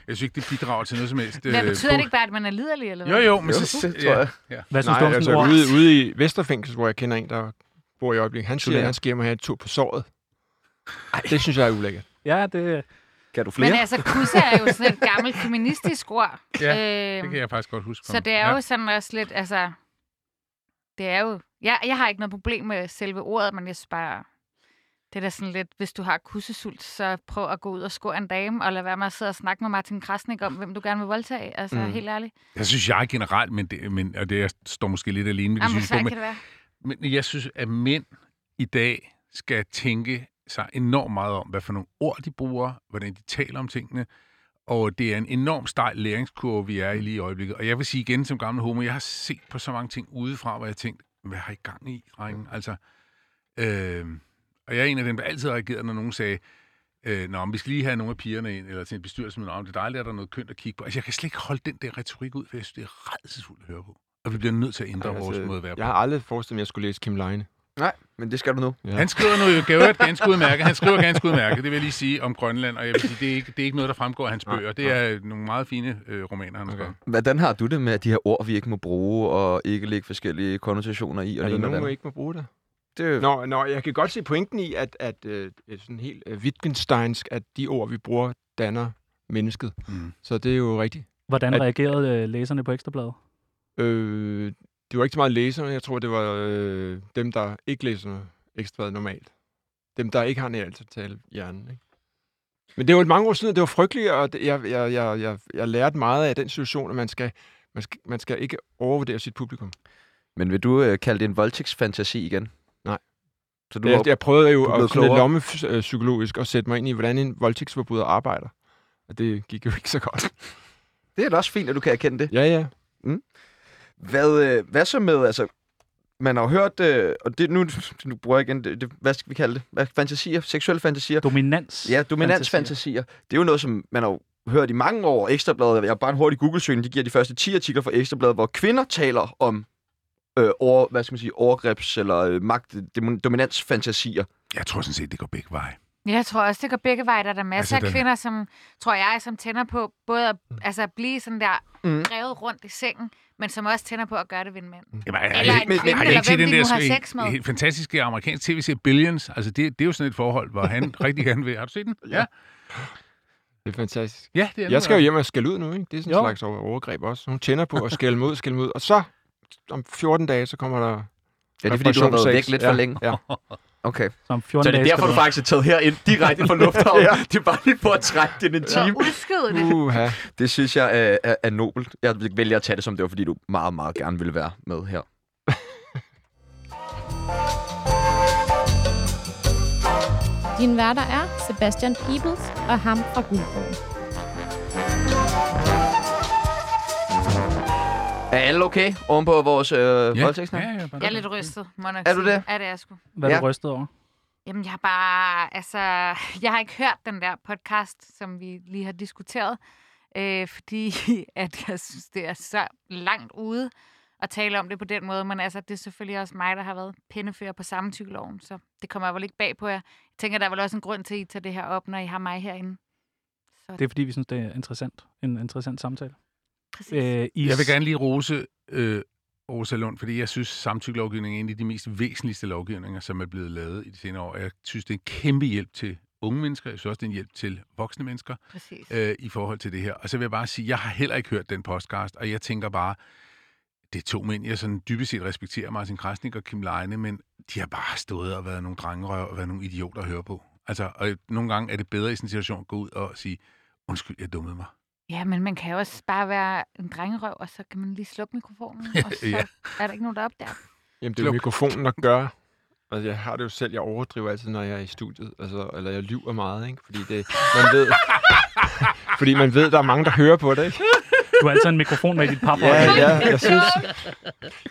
jeg synes ikke, det bidrager til noget som helst. Hvad øh, betyder det ikke bare, at man er liderlig, eller hvad? Jo, jo, men Jo, så... det tror jeg. Ja. Hvad synes Nej, du om altså ord? ude, ude i Vesterfængsel, hvor jeg kender en, der bor i øjeblikket, han siger, at han skal hjem og have et tur på såret. Ej. Det synes jeg er ulækkert. Ja, det... Kan du flere? Men altså, kusse er jo sådan et gammelt feministisk ord. Ja, øhm, Det kan jeg faktisk godt huske. Så det er jo sådan også lidt, altså... Det er jo... Jeg, jeg har ikke noget problem med selve ordet, men jeg synes bare... Det er da sådan lidt, hvis du har kussesult, så prøv at gå ud og score en dame, og lad være med at sidde og snakke med Martin Krasnik om, hvem du gerne vil voldtage. Altså, Mm. helt ærligt. Jeg synes, jeg generelt, men det, men, og det jeg står måske lidt alene med det Jamen, synes sejt men, kan det være? men jeg synes, at mænd i dag skal tænke sig enormt meget om, hvad for nogle ord de bruger, hvordan de taler om tingene, og det er en enorm stejl læringskurve, vi er i lige i øjeblikket. Og jeg vil sige igen som gammel homo, jeg har set på så mange ting udefra, hvor jeg har tænkt, hvad har I gang i, drenge? Altså, øh, og jeg er en af dem, der altid har reageret, når nogen sagde, øh, Nå, men vi skal lige have nogle af pigerne ind, eller til en bestyrelse med om det er dejligt, at der er noget kønt at kigge på. Altså, jeg kan slet ikke holde den der retorik ud, for jeg synes, det er redselsfuldt at høre på. Og vi bliver nødt til at ændre Ej, vores måde at være på. jeg har aldrig forestillet mig, at jeg skulle læse Kim Leine. Nej, men det skal du nu. Ja. Han skriver noget jo et ganske udmærket. Han skriver ganske udmærket, det vil jeg lige sige om Grønland. Og jeg vil sige, det er ikke, det er ikke noget, der fremgår af hans Nej, bøger. Det er nogle meget fine øh, romaner, han har Okay. skrevet. Hvordan har du det med de her ord, vi ikke må bruge, og ikke lægge forskellige konnotationer i? Og Er det der nogen, det der ikke må bruge det? Det, Nå, nå, jeg kan godt se pointen i, at, at øh, sådan helt øh, Wittgensteinsk, at de ord, vi bruger, danner mennesket. Mm. Så det er jo rigtigt. Hvordan At- reagerede øh, læserne på Ekstrabladet? Øh, det var ikke så meget læserne. Jeg tror, det var øh, dem, der ikke læser ekstrabladet normalt. Dem, der ikke har neandertal hjernen. Ikke? Men det var mange år siden, det var frygteligt, og det, jeg, jeg, jeg, jeg, jeg lærte meget af den situation, at man skal, man skal, man skal ikke overvurdere sit publikum. Men vil du øh, kalde det en voldtægtsfantasi igen? Så du Jeg, var, jeg prøvede jo er at sådan lidt lommepsykologisk at sætte mig ind i, hvordan en voldtægtsforbryder arbejder. Og det gik jo ikke så godt. det er da også fint, at du kan erkende det. Ja, ja. Hvad, øh, hvad så med, altså, man har jo hørt, øh, og det, nu, nu bruger jeg igen, det, det, hvad skal vi kalde det? Hvad, fantasier, seksuelle fantasier. Dominans. Ja, dominansfantasier. Det er jo noget, som man har jo hørt i mange år. Ekstrabladet, jeg har bare en hurtig Google-søgning, de giver de første 10 artikler fra Ekstrabladet, hvor kvinder taler om øh, over, hvad skal man sige, overgrebs- eller øh, magt, dominansfantasier. Jeg tror sådan set, det går begge veje. Jeg tror også, det går begge veje. Der er der masser Altså, altså, af kvinder, som, tror jeg, som tænder på både at, altså, at blive sådan der Mm. mm. revet rundt i sengen, men som også tænder på at gøre det ved en mand. Jamen, er, Eller er, en kvinde, har I eller ikke set hvem den de der har s- sex med. helt fantastiske amerikanske tv-serie Billions? Altså, det, det er jo sådan et forhold, hvor han rigtig gerne vil. Har du set den? Ja. Det er fantastisk. Ja, det er Jeg skal jo hjem og skælde ud nu, ikke? Det er sådan en slags over- overgreb også. Hun tænder på at skælde ud, skælde ud. Og så, om 14 dage, så kommer der... Ja, det er fordi, du har været væk lidt ja, for længe. Ja. Okay. Som 14 Så det er dage derfor, du faktisk er taget herind direkte fra lufthavnen. Ja. Det er bare lige for at trække det en time. Udskyde det. Uha. Det synes jeg er, er, er nobelt. Jeg vælger at tage det som det var, fordi du meget, meget gerne ville være med her. Din værter er Sebastian Peebles og ham fra Guldborg. Er alle okay ovenpå vores øh, Ja, voldtægtsnak? ja, ja, bare Jeg er lidt rystet, må jeg nok Er du sige. det? Ja, det er jeg sgu. Hvad er Ja. du rystet over? Jamen, jeg har bare, altså, jeg har ikke hørt den der podcast, som vi lige har diskuteret, øh, fordi at jeg synes, det er så langt ude at tale om det på den måde, men altså, det er selvfølgelig også mig, der har været pindefører på samtykkeloven, så det kommer jeg vel ikke bag på jer. Jeg tænker, der er vel også en grund til, at I tager det her op, når I har mig herinde. Så Det er fordi, vi synes, det er interessant. En interessant samtale. Præcis. Øh, I Jeg vil gerne lige rose øh, Rosa Lund, fordi jeg synes, samtykkelovgivningen er en af de mest væsentligste lovgivninger, som er blevet lavet i de senere år. Jeg synes, det er en kæmpe hjælp til unge mennesker. Jeg synes også, det er en hjælp til voksne mennesker præcis. øh, i forhold til det her. Og så vil jeg bare sige, jeg har heller ikke hørt den podcast, og jeg tænker bare, det er to mænd, jeg sådan dybest set respekterer, Martin Krasnik og Kim Leine, men de har bare stået og været nogle drengerøv og været nogle idioter at høre på. Altså, og nogle gange er det bedre i sådan en situation at gå ud og sige, undskyld, jeg dummede mig. Ja, men man kan jo også bare være en drengerøv, og så kan man lige slukke mikrofonen, og så Ja. er der ikke nogen, der opdager. Jamen, det er jo mikrofonen, der gør... Altså, jeg har det jo selv, jeg overdriver altid, når jeg er i studiet. Altså, eller jeg lyver meget, ikke? Fordi det, man ved... fordi man ved, der er mange, der hører på det, ikke? Du har altid en mikrofon med i dit paphold. Ja, ja, jeg synes,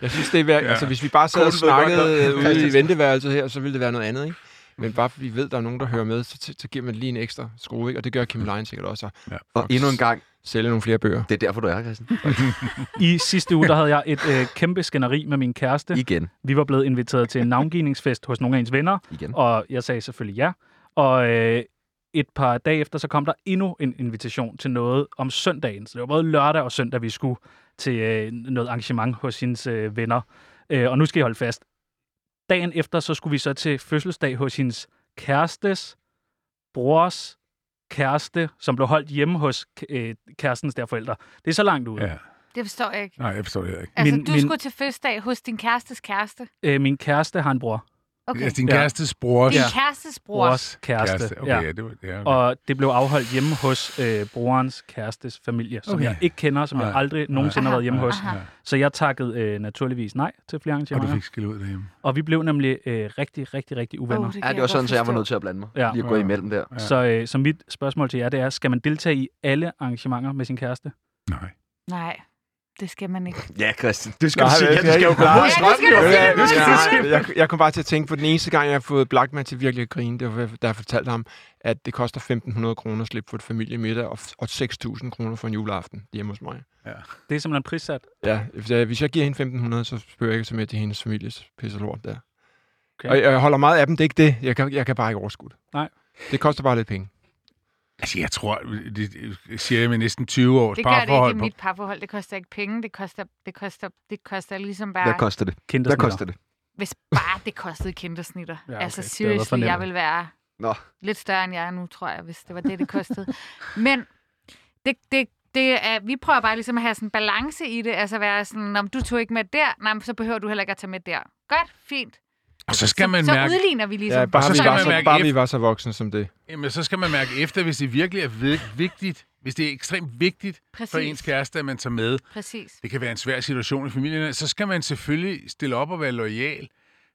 jeg synes det er værd. Ja. Altså, hvis vi bare sad og snakkede ude i venteværelset her, så ville det være noget andet, ikke? Men bare fordi vi ved, der er nogen, der hører med, så, så, så giver man lige en ekstra skrue, ikke? Og det gør Kim Leine sikkert også. at Ja. Og endnu en gang, Sælge nogle flere bøger. det er derfor, du er her, Christian. I sidste uge, der havde jeg et øh, kæmpe skænderi med min kæreste. Igen. Vi var blevet inviteret til en navngivningsfest hos nogle af hendes venner, Igen. og jeg sagde selvfølgelig ja. Og øh, et par dage efter, så kom der endnu en invitation til noget om søndagen. Så det var både lørdag og søndag, vi skulle til øh, noget arrangement hos hendes øh, venner. Øh, og nu skal I holde fast. Dagen efter, så skulle vi så til fødselsdag hos hendes kærestes, brors kæreste, som blev holdt hjemme hos øh, kærestens der forældre. Det er så langt ude. Ja. Det forstår jeg ikke. Nej, jeg forstår det ikke. Altså, Min- du min- skulle til fødselsdag hos din kærestes kæreste. Øh, min kæreste har en bror. Okay. Altså, din Ja. kærestes brors Din Ja. kærestes bror. Brors kæreste. kæreste. Okay, ja. det var, ja, okay. Og det blev afholdt hjemme hos øh, brorens kærestes familie, som Okay. jeg ikke kender, som jeg Nej. aldrig nogensinde har været hjemme Aha, hos. aha. Ja. Så jeg takkede øh, naturligvis nej til flere Og du arrangementer. fik skæld ud derhjemme. Og vi blev nemlig øh, rigtig, rigtig, rigtig uvenner. Oh, Ja, kan det var jeg sådan, så jeg var nødt til at blande mig. Ja. Lige at gå Ja. imellem der. Ja. Så, øh, så mit spørgsmål til jer, det er, skal man deltage i alle arrangementer med sin kæreste? Nej. Nej, det skal man ikke. Ja, Christian. Det skal Nej, du sige. Ja, skal du skal jo gå mod Ja, strømmen. skal du sige. Ja, Nu det skal du sige. Ja, jeg, jeg kom bare til at tænke på den eneste gang, jeg har fået Blackman til virkelig at grine, det var, da jeg fortalte ham, at det koster 1.500 kroner at slippe for et familiemiddag, og, og 6.000 kroner for en juleaften hjemme hos mig. Det er simpelthen prissat. Ja, hvis jeg, giver hende 1.500, så spørger jeg ikke så med til hendes families pisse lort der. Okay. Og jeg, jeg holder meget af dem, det er ikke det. Jeg kan, jeg kan bare ikke overskue det. Nej. Det koster bare lidt penge. Altså, jeg tror, det det siger jeg med næsten 20 års Det gør det ikke parforhold i mit parforhold. Det koster ikke penge. Det koster, det koster, det koster ligesom bare... Hvad koster det? Hvad koster det? Hvis bare det kostede kindersnitter. Ja, okay. Altså Det fornemt. jeg vil være Nå. lidt større end jeg er nu, tror jeg, hvis det var det, det kostede. Men det, det, det er, vi prøver bare ligesom at have sådan en balance i det. Altså være sådan, om du tog ikke med der, nej, men så behøver du heller ikke at tage med der. Godt, fint. Og så skal man så mærke, udligner vi ligesom. Ja, bare, så vi skal var, man så, mærke bare vi efter- var så voksne som det. jamen, så skal man mærke efter, hvis det virkelig er vi- vigtigt, hvis det er ekstremt vigtigt Præcis. for ens kæreste, at man tager med. Præcis. Det kan være en svær situation i familien. Så skal man selvfølgelig stille op og være lojal.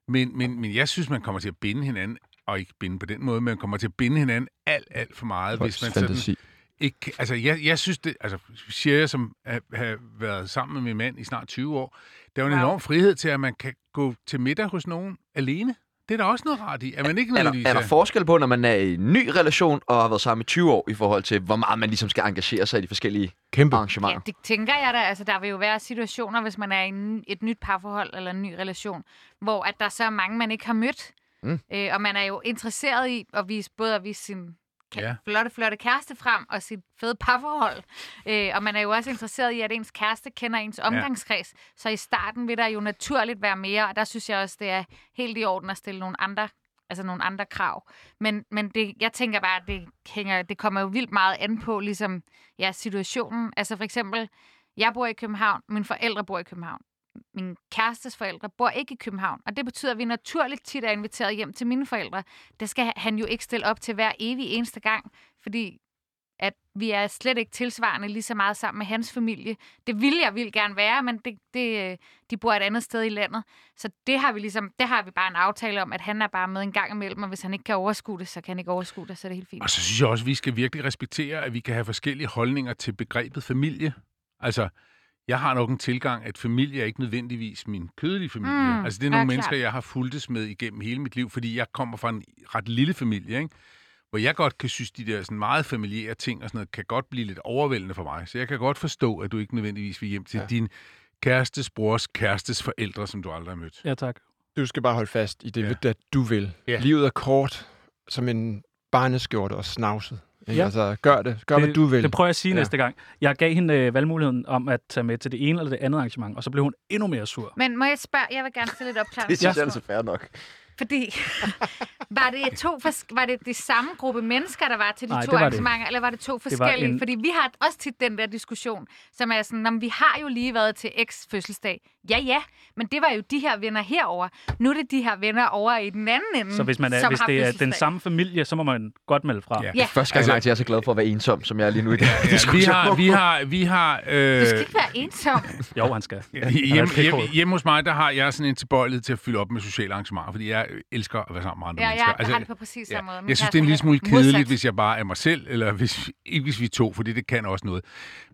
Men, men, men jeg synes, man kommer til at binde hinanden, og ikke binde på den måde, men man kommer til at binde hinanden alt, alt for meget, hvis man sådan fantasi. Ikke... Altså, jeg, jeg synes det... Altså, siger jeg, som har, været sammen med min mand i snart 20 år, der er jo en Wow. enorm frihed til, at man kan gå til middag hos nogen alene. Det er der også noget rart i. At man ikke Er der, er der forskel på, når man er i en ny relation og har været sammen i 20 år, i forhold til, hvor meget man ligesom skal engagere sig i de forskellige Kæmpe. arrangementer? Ja, det tænker jeg da. Altså, der vil jo være situationer, hvis man er i en, et nyt parforhold eller en ny relation, hvor at der så er mange, man ikke har mødt. Mm. Øh, og man er jo interesseret i at vise både at vise sin Ja. flotte, flotte kæreste frem og sit fede parforhold. Øh, og man er jo også interesseret i, at ens kæreste kender ens omgangskreds. Så i starten vil der jo naturligt være mere, og der synes jeg også, det er helt i orden at stille nogle andre altså nogle andre krav. Men, men det, jeg tænker bare, at det, hænger, det kommer jo vildt meget an på ligesom, ja, situationen. Altså for eksempel, jeg bor i København, mine forældre bor i København. Min kærestes forældre bor ikke i København, og det betyder, at vi naturligt tit er inviteret hjem til mine forældre. Det skal han jo ikke stille op til hver evig eneste gang, fordi at vi er slet ikke tilsvarende lige så meget sammen med hans familie. Det ville jeg vil gerne være, men det, det, de bor et andet sted i landet. Så det har vi ligesom, det har vi bare en aftale om, at han er bare med en gang imellem, og hvis han ikke kan overskue det, så kan han ikke overskue det, så er det helt fint. Og så synes jeg også, at vi skal virkelig respektere, at vi kan have forskellige holdninger til begrebet familie. Altså, jeg har nok en tilgang, at familie er ikke nødvendigvis min kødelige familie. Mm, altså, det er ja, nogle klart. mennesker, jeg har fulgtes med igennem hele mit liv, fordi jeg kommer fra en ret lille familie, ikke? hvor jeg godt kan synes, de der sådan meget familiære ting og sådan noget, kan godt blive lidt overvældende for mig. Så jeg kan godt forstå, at du ikke nødvendigvis vil hjem til Ja. ja. din kærestes brors kærestes forældre, som du aldrig har mødt. Ja, tak. Du skal bare holde fast i det, Ja. ja. du vil. Ja. Livet er kort som en barneskjorte og snavset. Ikke? Ja. Altså, gør det. Gør, det, hvad du vil. Det prøver jeg at sige Ja. næste gang. Jeg gav hende øh, valgmuligheden om at tage med til det ene eller det andet arrangement, og så blev hun endnu mere sur. Men må jeg spørge, jeg vil gerne stille et opklarende Det synes jeg spørgsmål. altså fair nok. Fordi, var det, to fors- var det de samme gruppe mennesker, der var til de Nej, to det var det arrangementer, eller var det to forskellige? en- Fordi vi har også tit den der diskussion, som er sådan, "Nå, vi har jo lige været til X fødselsdag. Ja, ja, men det var jo de her venner herover. Nu er det de her venner over i den anden ende, Så hvis, man er, som hvis har det er den samme familie, så må man godt melde fra. Ja. Ja, Første gang, Altså- jeg er så glad for at være ensom, som jeg er lige nu i den Ja, vi diskussion. har, vi har, vi har, øh, du skal ikke være ensom. Jo, han skal. Ja, hjemme, hjemme, hjemme hos mig, der har jeg sådan en tilbøjelighed til at fylde op med sociale arrangementer, fordi jeg elsker at være sammen med andre Ja, mennesker. Altså, jeg har det på præcis samme måde. Min jeg synes, det er en lille smule modsat. kedeligt, hvis jeg bare er mig selv, eller hvis, ikke hvis vi er to, fordi det kan også noget.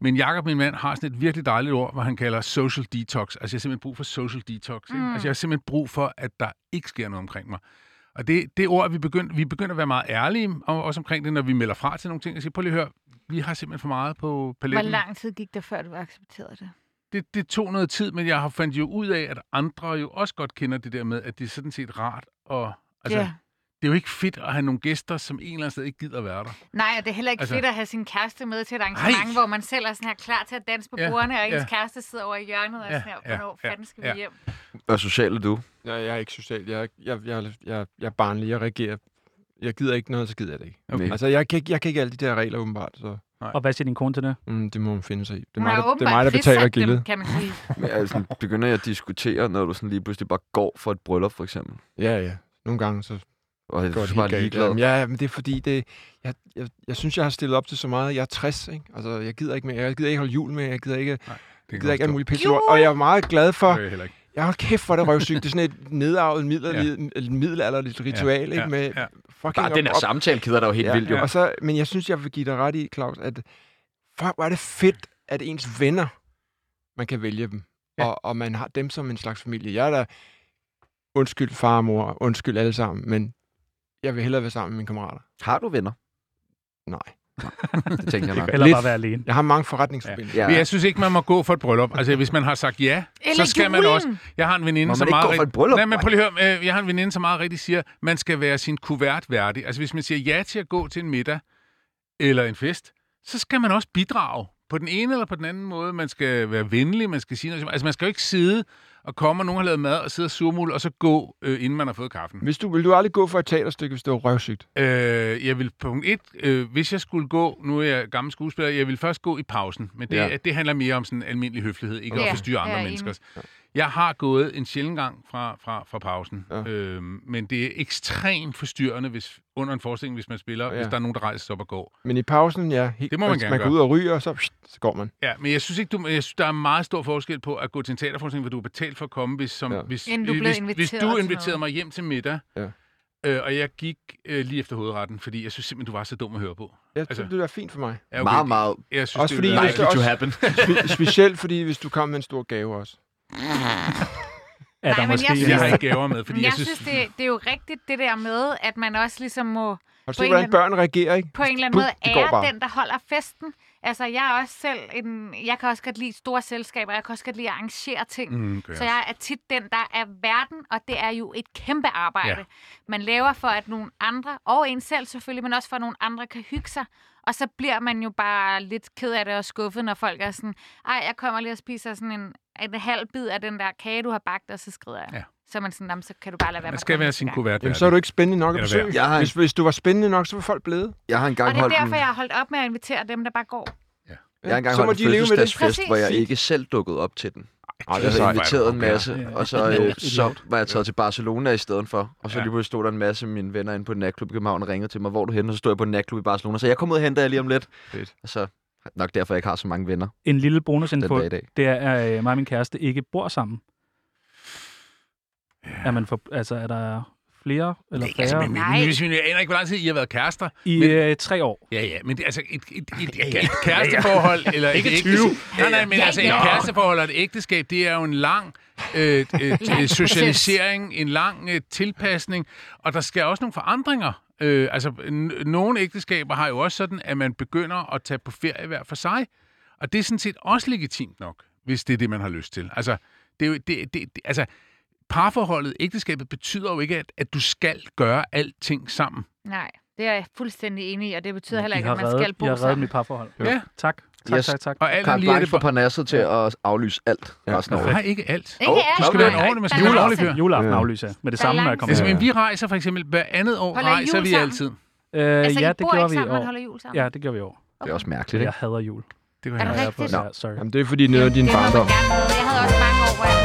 Men Jakob, min mand, har sådan et virkelig dejligt ord, hvor han kalder social detox. Altså, jeg har simpelthen brug for social detox. Ikke? Mm. Altså, jeg har simpelthen brug for, at der ikke sker noget omkring mig. Og det, det ord, vi begyndte, vi begynder at være meget ærlige, og også omkring det, når vi melder fra til nogle ting. Jeg siger, prøv lige at høre, vi har simpelthen for meget på Hvor paletten. lang tid gik det, før du accepterede det? Det, det tog noget tid, men jeg har fandt jo ud af, at andre jo også godt kender det der med, at det er sådan set rart. Og, altså, Ja. Det er jo ikke fedt at have nogle gæster, som en eller anden sted ikke gider være der. Nej, og det er heller ikke Altså- fedt at have sin kæreste med til et arrangement, Ej. hvor man selv er sådan her klar til at danse på Ja, bordene, og ens ja. kæreste sidder over i hjørnet og Ja, sådan her, hvornår ja, fanden skal ja. vi hjem? Hvor social er du? Jeg, jeg er ikke social. Jeg, jeg, jeg, jeg, jeg er barnlig. Jeg reagerer. Jeg gider ikke noget, så gider jeg det ikke. Okay. Altså, jeg kan, ikke, jeg kan ikke alle de der regler, åbenbart. Så Og hvad siger din kone til det? mm, det må man finde sig i. Det er Hun mig, der, det er mig, der betaler gildet. kan man sige. Men altså, begynder jeg at diskutere, når du sådan lige pludselig bare går for et bryllup, for eksempel? Ja, ja. Nogle gange, så Og jeg går er det bare helt galt. ligeglad. Jamen, ja, men det er fordi, det, jeg, jeg, jeg synes, jeg har stillet op til så meget. Jeg er 60, ikke? Altså, jeg gider ikke mere. Jeg gider ikke holde jul med. Jeg gider ikke, Det jeg gider ikke alt muligt pisse. Og jeg er meget glad for, Det ikke. jeg har kæft for det røvsygt. Det er sådan et nedarvet middelalderligt, middelalderligt ritual, ikke? ja, Med ja. fucking Bare den her op- samtale keder dig jo helt ja, vildt, jo. Ja. Og så, men jeg synes, jeg vil give dig ret i, Claus, at fuck, hvor er det fedt, at ens venner, man kan vælge dem. Ja. Ja. Og, og man har dem som en slags familie. Jeg er da, undskyld far og mor, undskyld alle sammen, men jeg vil hellere være sammen med mine kammerater. Har du venner? Nej. Det tænker jeg nok. Eller Lidt. bare være alene. Jeg har mange forretningsforbindelser. Ja. Men jeg synes ikke, man må gå for et bryllup. Altså, hvis man har sagt ja, Eller så skal man julen. også... Jeg har en veninde, som man ikke meget gå for et bryllup? Nej, men prøv lige at høre. øh, Jeg har en veninde, som meget rigtigt siger, man skal være sin kuvert værdig. Altså, hvis man siger ja til at gå til en middag eller en fest, så skal man også bidrage på den ene eller på den anden måde. Man skal være venlig, man skal sige noget. Altså, man skal jo ikke sidde og komme, og nogen har lavet mad, og sidde og surmule, og så gå, øh, inden man har fået kaffen. Hvis du, vil du aldrig gå for et teaterstykke, hvis det var røvsygt? Øh, jeg vil punkt et, øh, hvis jeg skulle gå, nu er jeg gammel skuespiller, jeg vil først gå i pausen, men det, Ja. ja. det handler mere om sådan almindelig høflighed, ikke Ja, at forstyrre andre enig. mennesker. Jeg har gået en sjældent gang fra, fra, fra pausen, Ja. ja. øh, men det er ekstremt forstyrrende hvis, under en forestilling, hvis man spiller, Ja. hvis der er nogen, der rejser sig op og går. Men i pausen, ja. Helt, Det må man altså, gerne Man går ud og ryger, og så, så går man. Ja, men jeg synes ikke, du, jeg synes, der er meget stor forskel på at gå til en teaterforestilling, hvor du er betalt for at komme, hvis, som, Ja. hvis, Inden du blev hvis, hvis du inviterede mig hjem til middag, Ja. øh, og jeg gik øh, lige efter hovedretten, fordi jeg synes simpelthen, du var så dum at høre på. Ja, Altså- altså, det er fint for mig. Ja, Meget, meget Jeg synes, Også det fordi, det likely dejligt. to happen. Spe- specielt fordi, hvis du kom med en stor gave også. Er Nej, der men måske... jeg synes- Jeg har ikke gaver med, fordi jeg, jeg synes... synes, det, det er jo rigtigt, det der med, at man også ligesom må Har du På set, en hvordan eller børn reagerer, ikke? på en eller anden måde ære bare. den, der holder festen. Altså, jeg er også selv en... Jeg kan også godt lide store selskaber. Jeg kan også godt lide at arrangere ting. Mm, okay. Så jeg er tit den, der er verden, og det er jo et kæmpe arbejde, ja. man laver for, at nogle andre, og en selv selvfølgelig, men også for, at nogle andre kan hygge sig. Og så bliver man jo bare lidt ked af det og skuffet, når folk er sådan, ej, jeg kommer lige og spiser sådan en, en halv bid af den der kage, du har bagt, og så skrider jeg. Ja. Så er man sådan, "Jamen, så kan du bare lade være Man med at skal være sin gang." kuvert. Jamen, så er du ikke spændende nok at besøge. Jeg har en- Hvis, hvis du var spændende nok, så var folk blevet. Jeg har Og engang det er holdt derfor, en, jeg har holdt op med at invitere dem, der bare går. jeg har engang så må holdt en de leve med det. fødselsdagsfest, hvor jeg ikke selv dukkede op til den. Ej, det er Jeg havde sejt. inviteret en masse, Ja. og så, øh, så var jeg taget til Barcelona i stedet for. Og så Ja. lige pludselig stod der en masse af mine venner inde på en natklub i København og ringede til mig, hvor er du henne? Og så stod jeg på en natklub i Barcelona, så jeg kom ud og henter jer lige om lidt. Fedt. Og så nok derfor, jeg ikke har så mange venner En lille bonusinfo, det er, at øh, mig og min kæreste ikke bor sammen. Er, man for, altså, er der flere eller Nej, altså, færre? men, men, Nej. hvis vi jeg aner ikke, hvor lang tid I har været kærester. I men- øh, tre år. Ja, ja, men det, altså et, et, et, et, et kæresteforhold, eller et Ikke ægteskab. 20. Nej, nej, men Ja, altså et kæresteforhold og et ægteskab, det er jo en lang øh, øh, socialisering, en lang øh, tilpasning, og der skal også nogle forandringer. Øh, altså, nogle ægteskaber har jo også sådan, at man begynder at tage på ferie hver for sig, og det er sådan set også legitimt nok, hvis det er det, man har lyst til. Altså, det er jo, det, det, det, altså parforholdet, ægteskabet, betyder jo ikke, at, at du skal gøre alting sammen. Nej, det er jeg fuldstændig enig i, og det betyder heller I ikke, at man reddet, skal bo I har reddet sammen. mit parforhold. Ja. Tak. Tak, Yes. tak, tak. Og alt lige er det for. Parnasset til at aflyse alt Ja. resten af året. Nej, ikke alt. Ikke alt, du skal være en ordentlig, man skal. Juleaften Ja. aflyser jeg med det samme, når jeg kommer. Altså, vi rejser for eksempel hver andet år, Holder rejser vi sammen? altid. Øh, Altså, ja, det bor gjorde vi i sammen, år. holder jul sammen? Ja, det gjorde vi i år. Det er også mærkeligt, Jeg ikke? hader jul. Det kan Er det jeg. rigtigt? Ja, sorry. Jamen, det er fordi, noget af din barndom. have. Jeg havde også mange år, hvor jeg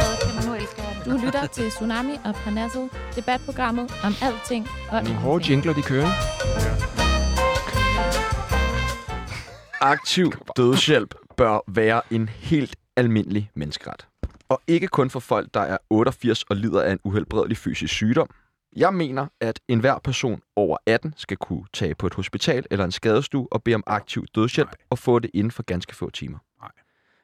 lytter til Tsunami og Parnasset, debatprogrammet om alting og Nogle hårde jingler, de kører. Aktiv dødshjælp bør være en helt almindelig menneskeret. Og ikke kun for folk, der er 88 og lider af en uhelbredelig fysisk sygdom. Jeg mener, at enhver person over 18 skal kunne tage på et hospital eller en skadestue og bede om aktiv dødshjælp Nej. og få det inden for ganske få timer. Nej.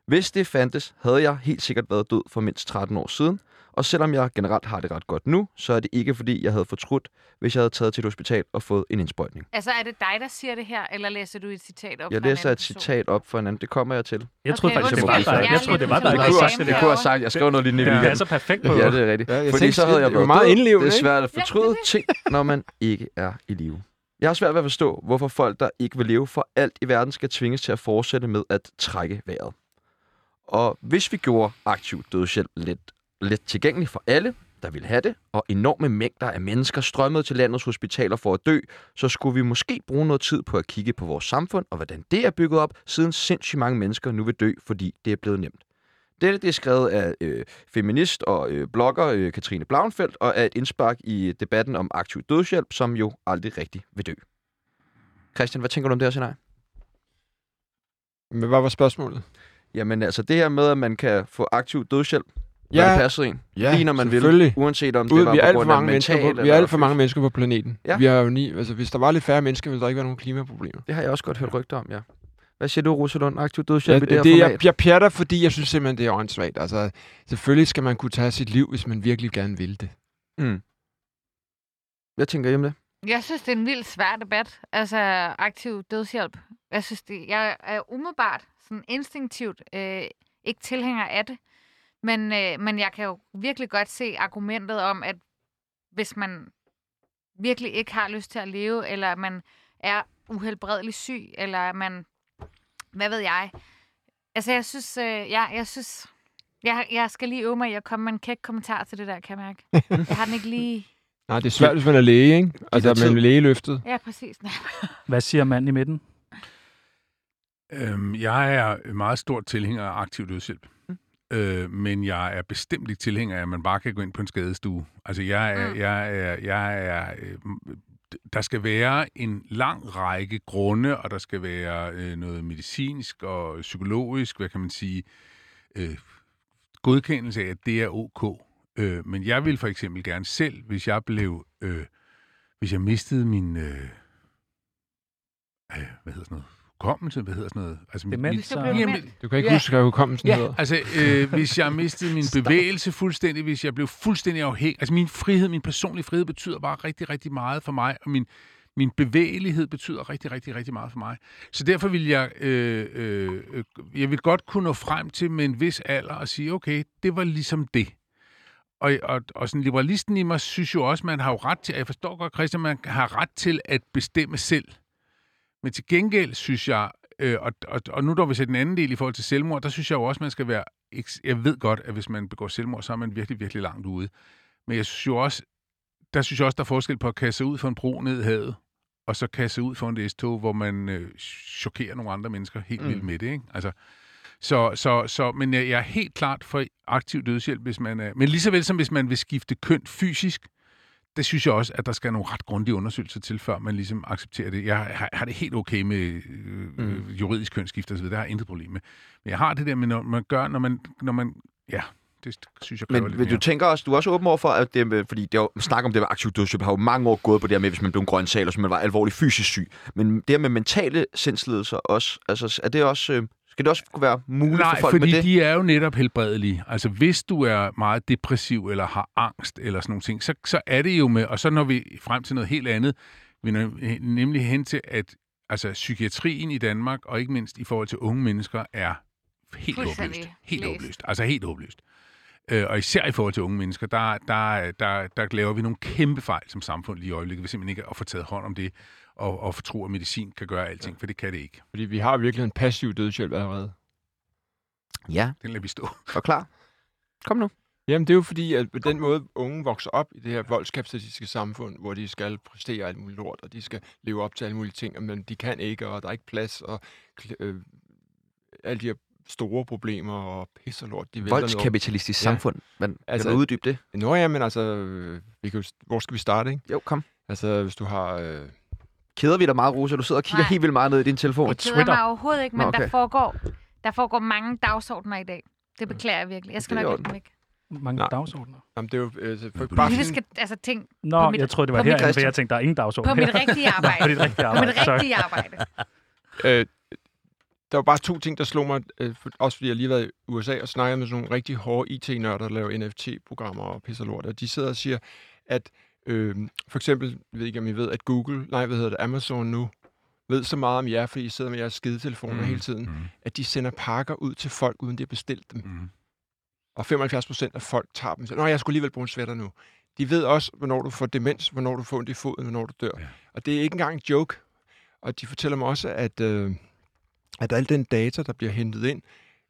Hvis det fandtes, havde jeg helt sikkert været død for mindst 13 år siden, og selvom jeg generelt har det ret godt nu, så er det ikke fordi, jeg havde fortrudt, hvis jeg havde taget til et hospital og fået en indsprøjtning. Altså, er det dig, der siger det her, eller læser du et citat op Jeg fra en læser anden et person? citat op for en anden. Det kommer jeg til. Jeg troede Okay, faktisk, det undskyld. var dig. Jeg troede, det var dig, det kunne jeg, det. det kunne jeg have sagt. Jeg skrev noget Ja, weekenden. det er så perfekt på. Ja, det er rigtigt. Ja, jeg Fordi så havde jeg været meget indlevende, Det er svært at fortryde ting, når man ikke er i live. Jeg har svært ved at forstå, hvorfor folk, der ikke vil leve for alt i verden, skal tvinges til at fortsætte med at trække vejret. Og hvis vi gjorde aktiv dødshjælp lidt, lidt tilgængelig for alle, der ville have det, og enorme mængder af mennesker strømmede til landets hospitaler for at dø, så skulle vi måske bruge noget tid på at kigge på vores samfund og hvordan det er bygget op, siden sindssygt mange mennesker nu vil dø, fordi det er blevet nemt. Dette det er skrevet af øh, feminist og øh, blogger øh, Katrine Blauenfeldt og er et indspark i debatten om aktiv dødshjælp, som jo aldrig rigtig vil dø. Christian, hvad tænker du om det her scenarie? Men hvad var spørgsmålet? Jamen altså det her med, at man kan få aktiv dødshjælp, Ja, det passer en, ja, lige når man vil, selvfølgelig. uanset om det Ud, var vi er på alt for grund af mange mennesker mental på, vi er alt for mange mennesker på planeten. Ja. Vi har jo ni, altså, hvis der var lidt færre mennesker, ville der ikke være nogen klimaproblemer. Det har jeg også godt hørt rygter om, ja. Hvad siger du, Rosalund? Aktiv dødshjælp Ja, i det, det, her det format? jeg, jeg pjatter, fordi jeg synes simpelthen, det er åndssvagt. Altså, selvfølgelig skal man kunne tage sit liv, hvis man virkelig gerne vil det. Mm. Hvad tænker om det? Jeg synes, det er en vildt svær debat. Altså, aktiv dødshjælp. Jeg synes, det, jeg er umiddelbart, sådan instinktivt, øh, ikke tilhænger af det. Men, øh, men jeg kan jo virkelig godt se argumentet om, at hvis man virkelig ikke har lyst til at leve, eller man er uhelbredeligt syg, eller man, hvad ved jeg. Altså, jeg synes, øh, ja, jeg synes, Jeg, jeg skal lige øve mig i at komme med en kæk kommentar til det der, kan jeg mærke. Jeg har den ikke lige... Nej, det er svært, hvis man er læge, ikke? Altså, tid. man er lægeløftet. Ja, præcis. Hvad siger manden i midten? Øhm, jeg er meget stor tilhænger af aktiv dødshjælp. Øh, men jeg er bestemt ikke tilhænger af, at man bare kan gå ind på en skadestue. Altså, jeg er... Mm. Jeg er, jeg er øh, der skal være en lang række grunde, og der skal være øh, noget medicinsk og psykologisk, hvad kan man sige, øh, godkendelse af, at det er ok. Øh, men jeg vil for eksempel gerne selv, hvis jeg blev, øh, hvis jeg mistede min, øh, øh, hvad hedder sådan noget, hukommelse, hvad hedder sådan noget? Altså, Demens, mit, Jamen. Du kan ikke Ja. huske, hvad hukommelsen Ja, hedder. altså øh, hvis jeg mistede min bevægelse fuldstændig, hvis jeg blev fuldstændig afhængig, altså min frihed, min personlige frihed betyder bare rigtig, rigtig meget for mig, og min, min bevægelighed betyder rigtig, rigtig, rigtig meget for mig. Så derfor vil jeg, øh, øh, øh, jeg vil godt kunne nå frem til med en vis alder og sige, okay, det var ligesom det. Og, og, og sådan liberalisten i mig synes jo også, man har jo ret til, og jeg forstår godt, Christian, man har ret til at bestemme selv. Men til gengæld synes jeg, øh, og, og, og nu når vi ser den anden del i forhold til selvmord, der synes jeg jo også, man skal være... Jeg ved godt, at hvis man begår selvmord, så er man virkelig, virkelig langt ude. Men jeg synes jo også, der synes jeg også, der er forskel på at kaste sig ud for en bro ned i havet, og så kaste sig ud for en S-tog, hvor man øh, chokerer nogle andre mennesker helt mm. vildt med det. Ikke? Altså, så, så, så, men jeg, jeg er helt klart for aktiv dødshjælp, hvis man er... Men lige så vel som hvis man vil skifte køn fysisk, det synes jeg også, at der skal nogle ret grundige undersøgelser til, før man ligesom accepterer det. Jeg har, har det helt okay med øh, Mm. mm. juridisk kønsskifte osv., det har jeg intet problem med. Men jeg har det der med, når man gør, når man... Når man ja, det synes jeg Men, lidt men du tænker også, du er også åben over for, at det, fordi det er jo, snak om det med aktiv dødshjælp har jo mange år gået på det her med, hvis man blev en grøn sal, og så man var alvorligt fysisk syg. Men det her med mentale sindslidelser også, altså er det også, øh, skal det også kunne være muligt Nej, for folk fordi med det? de er jo netop helbredelige. Altså, hvis du er meget depressiv eller har angst eller sådan nogle ting, så, så er det jo med, og så når vi frem til noget helt andet, vi når nemlig hen til, at altså, psykiatrien i Danmark, og ikke mindst i forhold til unge mennesker, er helt håbløst. Helt blæst. håbløst. Altså helt håbløst. Øh, og især i forhold til unge mennesker, der, der, der, der laver vi nogle kæmpe fejl som samfund lige i øjeblikket, ved simpelthen ikke at få taget hånd om det, og, og tro, at medicin kan gøre alting, for det kan det ikke. Fordi vi har virkelig en passiv dødshjælp allerede. Ja, Den lader vi stå. og klar. Kom nu. Jamen, det er jo fordi, at på den måde unge vokser op i det her voldskapitalistiske samfund, hvor de skal præstere alt muligt lort, og de skal leve op til alle mulige ting, men de kan ikke, og der er ikke plads, og øh, alle de her store problemer og pis og lort, de. Voldskapitalistisk Ja. samfund. Men, altså, Altså- kan du uddybe det? Nå ja, men altså, vi kan jo, hvor skal vi starte, ikke? Jo, kom. Altså, hvis du har... Øh, Keder vi dig meget, Rosa? Du sidder og kigger Nej. helt vildt meget ned i din telefon. På Det keder Twitter. mig overhovedet ikke, men Nå, okay. der, foregår, der foregår mange dagsordner i dag. Det beklager jeg virkelig. Jeg skal Det er nok i lægge dem væk. Mange Nej. dagsordner. jamen, det er jo... Øh, for, bare Politiske sådan, altså, ting Nå, På mit- jeg troede, det var på mit herinde, for jeg tænkte, der er ingen dagsorden på mit her. rigtige arbejde. på dit rigtige På arbejde. mit Sorry. rigtige arbejde. øh, der var bare to ting, der slog mig, øh, for, også fordi jeg lige har været i USA og snakket med sådan nogle rigtig hårde IT-nørder, der laver NFT-programmer og pis og lort, og de sidder og siger, at øh, for eksempel, jeg ved ikke om I ved, at Google, nej, hvad hedder det, Amazon nu, ved så meget om jer, fordi I sidder med jeres skidetelefoner mm. hele tiden, Mm. at de sender pakker ud til folk, uden de har bestilt dem. Mm. Og 75 procent af folk tager dem. siger, Nå, jeg skulle alligevel bruge en sweater nu. De ved også, hvornår du får demens, hvornår du får ondt i foden, hvornår du dør. Ja. Og det er ikke engang en joke. Og de fortæller mig også, at, øh, at al den data, der bliver hentet ind,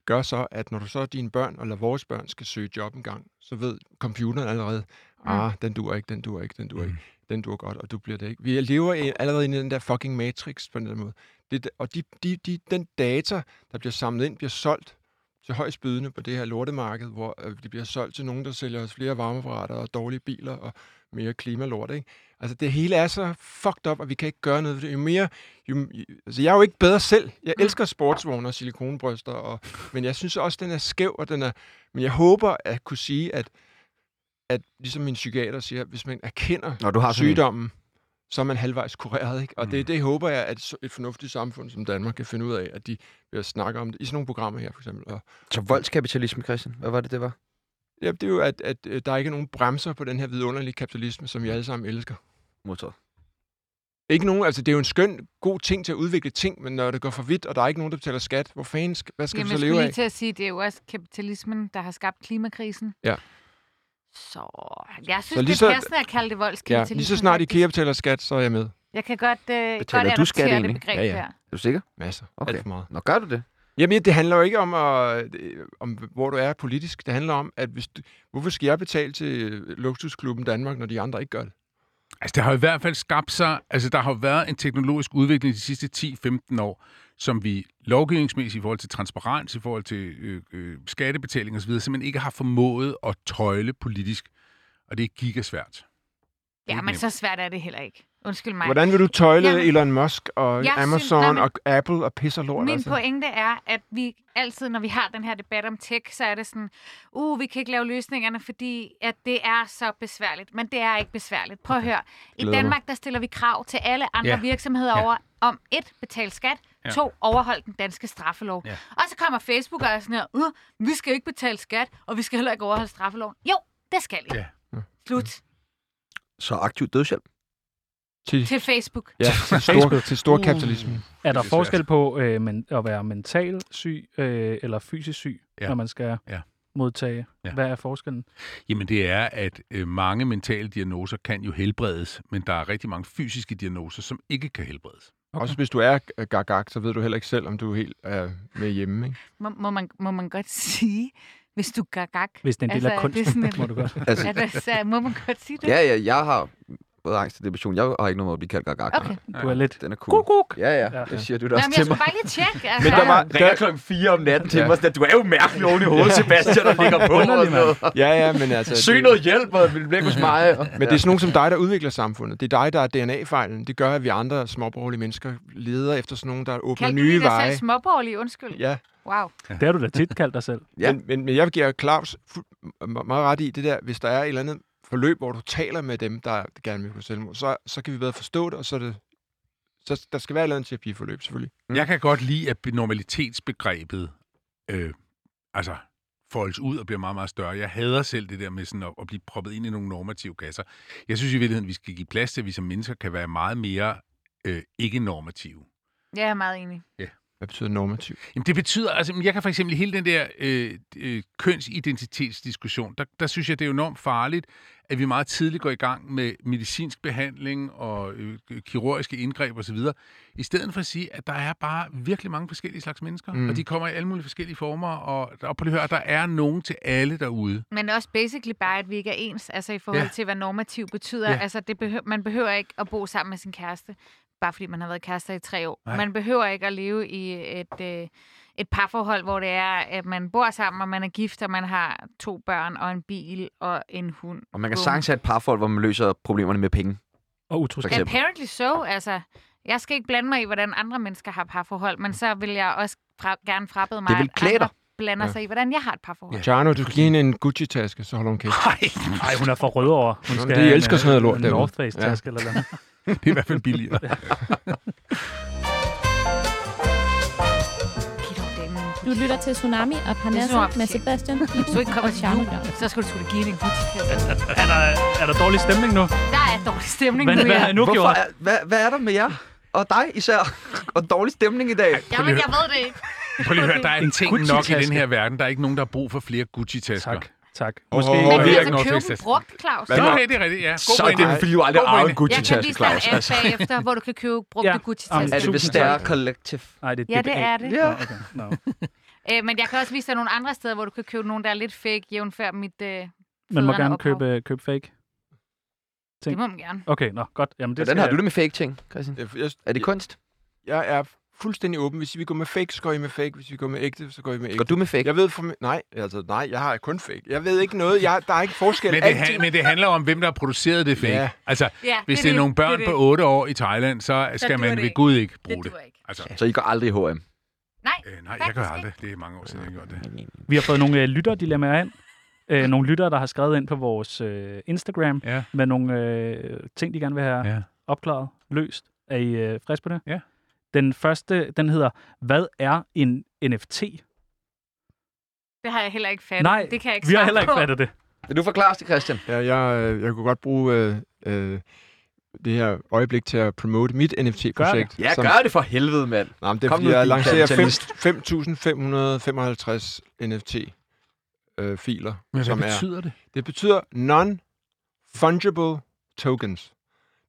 gør så, at når du så dine børn, eller vores børn, skal søge job en gang, så ved computeren allerede, ah, den duer ikke, den duer ikke, den duer Mm. ikke, den duer godt, og du bliver det ikke. Vi lever i, allerede i den der fucking matrix på den der måde. Det, og de, de, de, den data, der bliver samlet ind, bliver solgt til højst bydende på det her lortemarked, hvor øh, de bliver solgt til nogen, der sælger os flere varmeapparater og dårlige biler og mere klimalort, ikke? Altså, det hele er så fucked up, og vi kan ikke gøre noget ved det. Jo mere... Jo, jo- altså, jeg er jo ikke bedre selv. Jeg elsker sportsvogne og silikonbryster, og, men jeg synes også, den er skæv, og den er... Men jeg håber at kunne sige, at, at ligesom min psykiater siger, hvis man erkender Når du har sygdommen, så er man halvvejs kureret, ikke? Og Mm. det, det håber jeg, at et fornuftigt samfund som Danmark kan finde ud af, at de vil snakke om det i sådan nogle programmer her, for eksempel. Og, Så voldskapitalisme, Christian. Hvad var det, det var? ja, det er jo, at, at øh, der ikke er nogen bremser på den her vidunderlige kapitalisme, som vi alle sammen elsker. Modtaget. Ikke nogen, altså det er jo en skøn, god ting til at udvikle ting, men når det går for vidt, og der er ikke nogen, der betaler skat, hvor fanden, hvad skal Jamen, vi jeg så skulle leve lige af? til at sige, det er jo også kapitalismen, der har skabt klimakrisen. Ja. Så jeg synes, Så lige det så- er passende at kalde det Ja, voldskapitalisme. lige så snart faktisk. IKEA betaler skat, så er jeg med. Jeg kan godt, øh, godt Betaler du skat det egentlig? begreb Ja, ja. der. Er du sikker? Masser. Okay. Alt for meget. Nå, gør du det? Jamen, det handler jo ikke om, at, øh, om, hvor du er politisk. Det handler om, at hvis du, hvorfor skal jeg betale til luksusklubben Danmark, når de andre ikke gør det? Altså, der har i hvert fald skabt sig... Altså, der har været en teknologisk udvikling de sidste 10-15 år, som vi lovgivningsmæssigt i forhold til transparens, i forhold til øh, øh, skattebetaling osv., simpelthen ikke har formået at tøjle politisk. Og det er gigasvært. Ja, men så svært er det heller ikke. Undskyld mig. Hvordan vil du tøjle Jamen, Elon Musk og Amazon synes- nej, men- og Apple og pisser lort? Min altså? pointe er, at vi altid, når vi har den her debat om tech, så er det sådan, uh, vi kan ikke lave løsningerne, fordi at det er så besværligt. Men det er ikke besværligt. Prøv at høre. I Glæder. Danmark, der stiller vi krav til alle andre Ja. ja. virksomheder Ja. over om et, betal skat, Ja. to, overhold den danske straffelov. Ja. Og så kommer Facebook og er sådan her, uh, vi skal ikke betale skat, og vi skal heller ikke overholde straffeloven. Jo, det skal I. Ja. Slut. Så aktiv dødshjælp. Til, Til Facebook. ja, til, stor, til stor kapitalisme. Er der Det er forskel svært. på øh, men, at være mental syg øh, eller fysisk syg, Ja. når man skal Ja. modtage? Ja. Hvad er forskellen? Jamen det er, at øh, mange mentale diagnoser kan jo helbredes, men der er rigtig mange fysiske diagnoser, som ikke kan helbredes. Okay. Også hvis du er øh, gagag, så ved du heller ikke selv, om du er helt er med hjemme. Ikke? Må, må, man, må man godt sige, hvis du gør gag? Hvis det er en del af Altså, det er kunsten, sådan en- må du godt. Altså, Er det, så, må man godt sige det? ja, ja, jeg har angst og depression. Jeg har ikke noget med at blive kaldt gagag. Okay. Du er lidt... Den er cool. Kuk, kuk. Ja, ja, Ja. det siger du da også men jeg til mig. bare lige tjekke. Altså, Men der var, ringer klokken 4 om natten til Ja. mig, at du er jo mærkelig oven i hovedet, Sebastian, der ligger på. Og noget. ja, ja, men altså... Søg det- noget hjælp, og vil blive hos mig. Og, Men det er sådan nogen som dig, der udvikler samfundet. Det er dig, der er DNA-fejlen. Det gør, at vi andre småborgerlige mennesker leder efter sådan nogen, der åbner du nye lige dig veje. selv småborgerlig? Undskyld. Ja, Wow. Det har du da tit kaldt dig selv. Ja. men, men, men jeg giver Claus meget ret i det der, hvis der er et eller andet forløb, hvor du taler med dem, der gerne vil gå selvmord, så, så kan vi bedre forstå det, og så er det så der skal være et eller andet terapiforløb, selvfølgelig. Mm. Jeg kan godt lide, at normalitetsbegrebet øh, altså foldes ud og bliver meget, meget større. Jeg hader selv det der med sådan at, at blive proppet ind i nogle normative kasser. Jeg synes i virkeligheden, vi skal give plads til, at vi som mennesker kan være meget mere øh, ikke-normative. Jeg er meget enig. Hvad betyder normativ? Jamen, det betyder, altså, jeg kan for eksempel i hele den der øh, øh, kønsidentitetsdiskussion, der, der synes jeg, det er enormt farligt, at vi meget tidligt går i gang med medicinsk behandling og øh, kirurgiske indgreb osv., i stedet for at sige, at der er bare virkelig mange forskellige slags mennesker, Mm. og de kommer i alle mulige forskellige former, og, og på det høre, der er nogen til alle derude. Men også basically bare, at vi ikke er ens, altså i forhold Ja. til, hvad normativ betyder. Ja. Altså, det behøver, man behøver ikke at bo sammen med sin kæreste, bare fordi man har været kærester i tre år. Nej. Man behøver ikke at leve i et, øh, et parforhold, hvor det er, at man bor sammen, og man er gift, og man har to børn og en bil og en hund. og man kan sagtens have et parforhold, hvor man løser problemerne med penge. Og utroskab. Apparently so. Altså, jeg skal ikke blande mig i, hvordan andre mennesker har parforhold, men så vil jeg også fra, gerne frabede mig, Det vil klæde dig. blander Ja. sig i, hvordan jeg har et parforhold. Ja. Tjano, du skal give hende en Gucci-taske, så holder hun kæft. Nej, hun er for rød over. Hun skal de elsker sådan noget lort en. North Face taske eller noget. det er i hvert fald billigere. Du lytter til Tsunami og Parnasset med. Sebastian Hvis du ikke kommer til jul, så skal du sgu da give en gucci Er der, er der dårlig stemning nu? Der er dårlig stemning Hvad, nu, hvad ja. nu Hvorfor er, hvad, hvad er der med jer? Og dig især. Og dårlig stemning i dag. Jamen, jeg ved det ikke. Prøv lige at høre, der er En ting nok i den her verden. Der er ikke nogen, der har brug for flere Gucci-tasker. Tak, tak. Måske... Men åh, kan vi er altså ikke købe Face. brugt, Claus? Nå, okay, det er rigtigt, ja. God Så er det, fordi du aldrig God arvet en pointe. Jeg kan Gucci-taske, vise dig Claus. en app bagefter, hvor du kan købe brugte Ja. Gucci-tasker. Er det tak. Collective? Nej, det er Ja, det er det. Ja. Okay. Nå. Øh, men jeg kan også vise dig nogle andre steder, hvor du kan købe nogle, der er lidt fake, jævnfør mit øh, Man må gerne ophav. købe, købe fake. Det må man gerne. Okay, nå, godt. Jamen, det Hvordan har jeg- du det med fake ting, Christian? Jeg, jeg, Er det kunst? jeg er fuldstændig åben. Hvis vi går med fake, så går I med fake. Hvis vi går med ægte, så går I med ægte. Går du med fake? Jeg ved for mig... Nej, altså nej, jeg har kun fake. Jeg ved ikke noget. Jeg, der er ikke forskel. Men det, han, men det handler om, hvem der har produceret det fake. Ja. Ja. Altså, Ja, hvis det er, nogle børn det, på 8 år i Thailand, så skal duer man det ved. Gud ikke det, bruge det. duer ikke. Altså, Så I går aldrig i H&M? Nej, øh, nej, jeg gør aldrig. Det er mange år siden, jeg gjort det. Vi har fået nogle øh, lytterdilemmaer ind. Øh, nogle lyttere, der har skrevet ind på vores øh, Instagram Ja, med nogle øh, ting, de gerne vil have ja. opklaret, løst. Er I øh, friske på det? Ja. Den første, den hedder, hvad er en NFT? det har jeg heller ikke fattet. Nej, det kan jeg ikke Vi har heller ikke på. fattet det. Vil du forklare os det, Christian? Ja, jeg, øh, jeg kunne godt bruge øh, øh, det her øjeblik til at promote mit NFT-projekt. Ja, som, gør det for helvede, mand. Nej, men det er, Kom fordi nu, jeg lancerer kapitalist. 5.555 NFT-filer. Men som hvad er, betyder det? det betyder non-fungible tokens.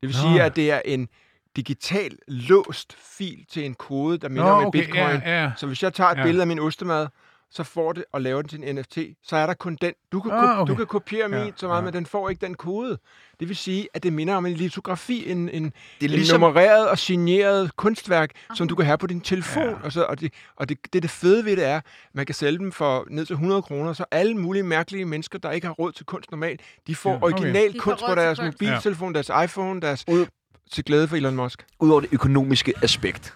Det vil Nå. sige, at det er en digital låst fil til en kode, der minder Nå, om en okay, bitcoin. ja, ja. Så hvis jeg tager et Ja. billede af min ostemad, så får det og laver den til en NFT, så er der kun den. Du kan, Ah, okay. du kan kopiere min Ja, så meget, ja. men den får ikke den kode. Det vil sige, at det minder om en litografi, en, en, Det er ligesom... en nummereret og signeret kunstværk, som du kan have på din telefon. Ja. Og, så, og, det, og det, det, det fede ved det er, at man kan sælge dem for ned til 100 kroner, så alle mulige mærkelige mennesker, der ikke har råd til kunst normalt, de får Ja, okay. original De kunst på deres kunst. mobiltelefon, deres iPhone, deres Ud- til glæde for Elon Musk. Udover det økonomiske aspekt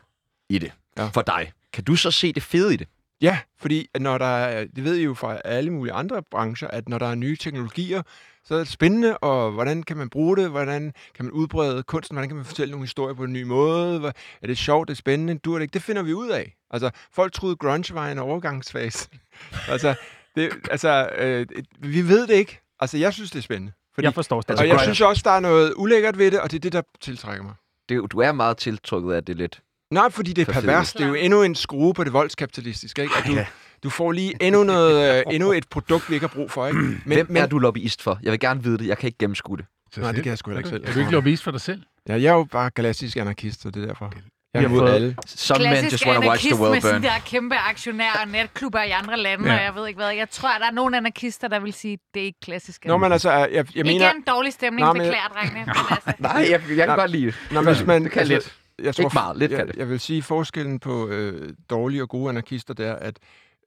i det, Ja. for dig, kan du så se det fede i det? Ja, fordi når der er, det ved I jo fra alle mulige andre brancher, at når der er nye teknologier, så er det spændende, og hvordan kan man bruge det, hvordan kan man udbrede kunsten, hvordan kan man fortælle nogle historier på en ny måde, er det sjovt, det er spændende, du det ikke, det finder vi ud af. Altså, folk troede grunge var en overgangsfase. altså, det, altså øh, vi ved det ikke. Altså, jeg synes, det er spændende. Fordi, Jeg forstår stadig. og jeg synes også, der er noget ulækkert ved det, og det er det, der tiltrækker mig. det du er meget tiltrukket af det lidt. Nej, fordi det er pervers. Det er jo endnu en skrue på det voldskapitalistiske, ikke? At du, Ja. du får lige endnu, noget, øh, endnu et produkt, vi ikke har brug for, ikke? Men, Hvem er du lobbyist for? Jeg vil gerne vide det. Jeg kan ikke gennemskue det. Nej, det kan jeg sgu heller ikke selv. Er du ikke lobbyist for dig selv? Ja, jeg er jo bare galaktisk anarkist, så det er derfor. Jeg har fået- alle. Some men Klassisk just want to watch the world burn. der kæmpe aktionærer og natklubber i andre lande, Ja. og jeg ved ikke hvad. Jeg tror, at der er nogle anarkister, der vil sige, at det er ikke klassisk. Nå, men altså, jeg, jeg mener... Igen dårlig stemning, Nå, Nå, men- beklager, drengene. Men altså, Nej, jeg, jeg kan Nej. godt lide det. Nå, hvis man, Det kan lidt. Jeg tror, Ikke meget, lidt kan jeg, det. jeg vil sige, forskellen på øh, dårlige og gode anarkister, det er, at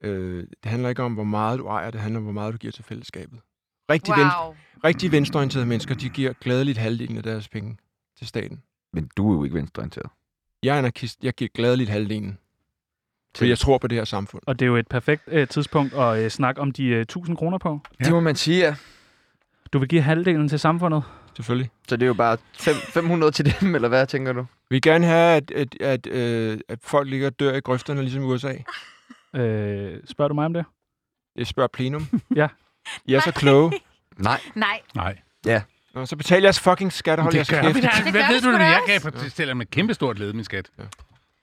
øh, det handler ikke om, hvor meget du ejer, det handler om, hvor meget du giver til fællesskabet. Rigtig, wow. wow. rigtig venstreorienterede mennesker, de giver gladeligt halvdelen af deres penge til staten. Men du er jo ikke venstreorienteret. Jeg er anarkist, jeg giver gladeligt halvdelen. For Til- jeg tror på det her samfund. Og det er jo et perfekt øh, tidspunkt at øh, snakke om de øh, 1000 kroner på. Ja. Det må man sige, ja. Du vil give halvdelen til samfundet. Selvfølgelig. Så det er jo bare fem, 500 til dem, eller hvad tænker du? Vi vil gerne have, at, at, at, øh, at folk ligger og dør i grøfterne, ligesom i USA. Øh, spørger du mig om det? Jeg spørger plenum. Ja. I er så kloge. Nej. Nej, Nej. Nå, så betal jeres fucking skat og hold jeres Det gør kæft. vi da. Det Hvad gør ved vi du, sgu når da jeg gav på stiller med kæmpe stort led, min skat?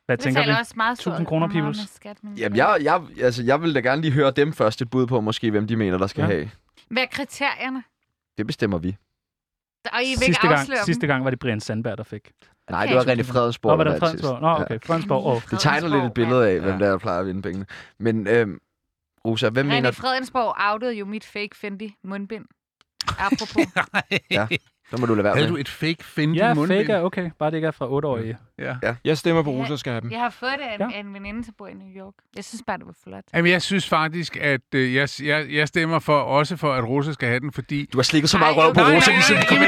Hvad det tænker vi? også meget 1000 kroner, peoples. med Skat, men Jamen, jeg, jeg, altså, jeg vil da gerne lige høre dem først et bud på, måske hvem de mener, der skal Ja. ja. have. Hvad er kriterierne? Det bestemmer vi. Og I vil ikke Sidste gang, afsløre sidste dem? gang var det Brian Sandberg, der fik. Nej, Okay. det var René Fredensborg. Nå, var der det sidst. Fredensborg? Nå, okay. Fredensborg. Oh. Det tegner lidt et billede af, hvem Ja. der, er, der plejer at vinde pengene. Men øhm, Rosa, hvem René mener... Fredensborg outede jo mit fake Fendi mundbind. Apropos. Ja. Så må du lade være Havde med. du et fake Fendi Ja, mundbind? fake er okay. Bare det ikke er fra 8-årige. Ja. Jeg stemmer på Ja. Rosa skal have dem. Jeg har fået det af en, Ja. en veninde, der bor i New York. Jeg synes bare, det var flot. Jamen, jeg synes faktisk, at øh, jeg, jeg, jeg stemmer for, også for, at Rosa skal have den, fordi... Du har slikket så meget røv på nej, Rosa, nej, nej, i nej,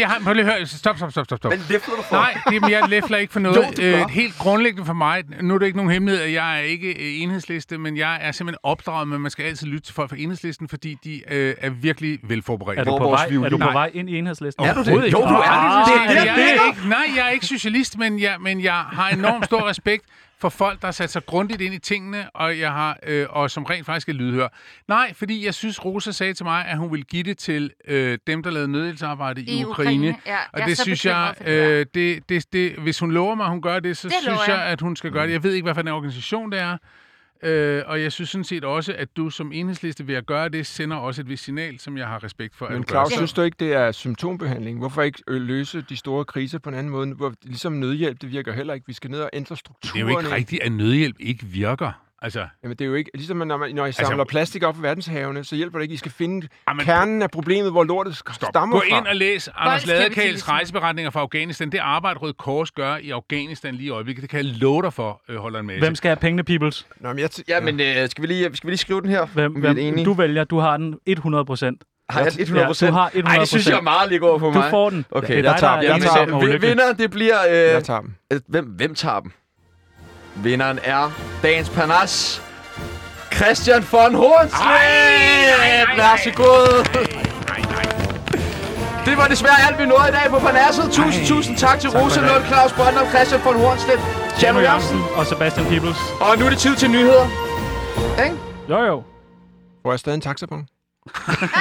jeg har, prøv lige at høre. Stop, stop, stop, stop, stop. Men læfler du for? Nej, det, jeg læfler ikke for noget. Jo, øh, helt grundlæggende for mig, nu er det ikke nogen hemmelighed, at jeg er ikke øh, enhedsliste, men jeg er simpelthen opdraget med, at man skal altid lytte til folk fra enhedslisten, fordi de øh, er virkelig velforberedt. Er du, Hvor på vej, er du på Nej. vej ind i enhedslisten? Er du det? Jo, du er. Ah, Det er det, jeg jeg er ikke, nej, jeg er ikke socialist, men jeg, men jeg har enormt stor respekt for folk, der har sat sig grundigt ind i tingene, og, jeg har, øh, og som rent faktisk er lydhør. Nej, fordi jeg synes, Rosa sagde til mig, at hun ville give det til øh, dem, der lavede nødhjælpsarbejde i, I Ukraine. Ukraine. Ja, Og jeg er det så synes jeg, det øh, det, det, det, hvis hun lover mig, at hun gør det, så Det synes jeg, jeg. at hun skal gøre det. Jeg ved ikke, hvad for en organisation det er. Øh, og jeg synes sådan set også, at du som enhedsliste ved at gøre det, sender også et vist signal, som jeg har respekt for. Men. Claus, synes du ikke, det er symptombehandling? Hvorfor ikke øh, løse de store kriser på en anden måde? Hvor, ligesom nødhjælp, det virker heller ikke. Vi skal ned og ændre Det strukturerne. er jo ikke rigtigt, at nødhjælp ikke virker. Altså, Jamen, det er jo ikke... Ligesom når, man, når I samler Altså- plastik op fra verdenshavene, så hjælper det ikke. I skal finde Jamen, kernen af problemet, hvor lortet Stop. stammer Gå fra. ind og læs Anders. Ladekals rejseberetninger fra Afghanistan. Det arbejde, Røde Kors gør i Afghanistan lige i øjeblikket, det kan jeg love dig for, øh, holder en masse. Hvem skal have pengene, peoples? Nå, men jeg t- Ja, men øh, skal, vi lige, skal vi lige skrive den her? Hvem, er hvem, enige? du vælger. Du har den 100 procent. Har jeg 100 procent? Ja, du har 100 Ej, det synes jeg er meget lige går for Du mig. får den. Okay, det er jeg tager er Jeg eneste tager den. vinder, det bliver... Øh, jeg tager dem. øh, hvem, hvem tager dem? Vinderen er dagens Parnas. Christian von Hornslet! Vær så god. Det var desværre alt, vi nåede i dag på Parnasset. Tusind, tusind tak til Rosa Lund, Claus Brøndum, Christian von Hornslet, Tjerno Jørgensen. og Sebastian Peebles. Og nu er det tid til nyheder. Ikke? Jo, jo. Får jeg stadig en taxabon?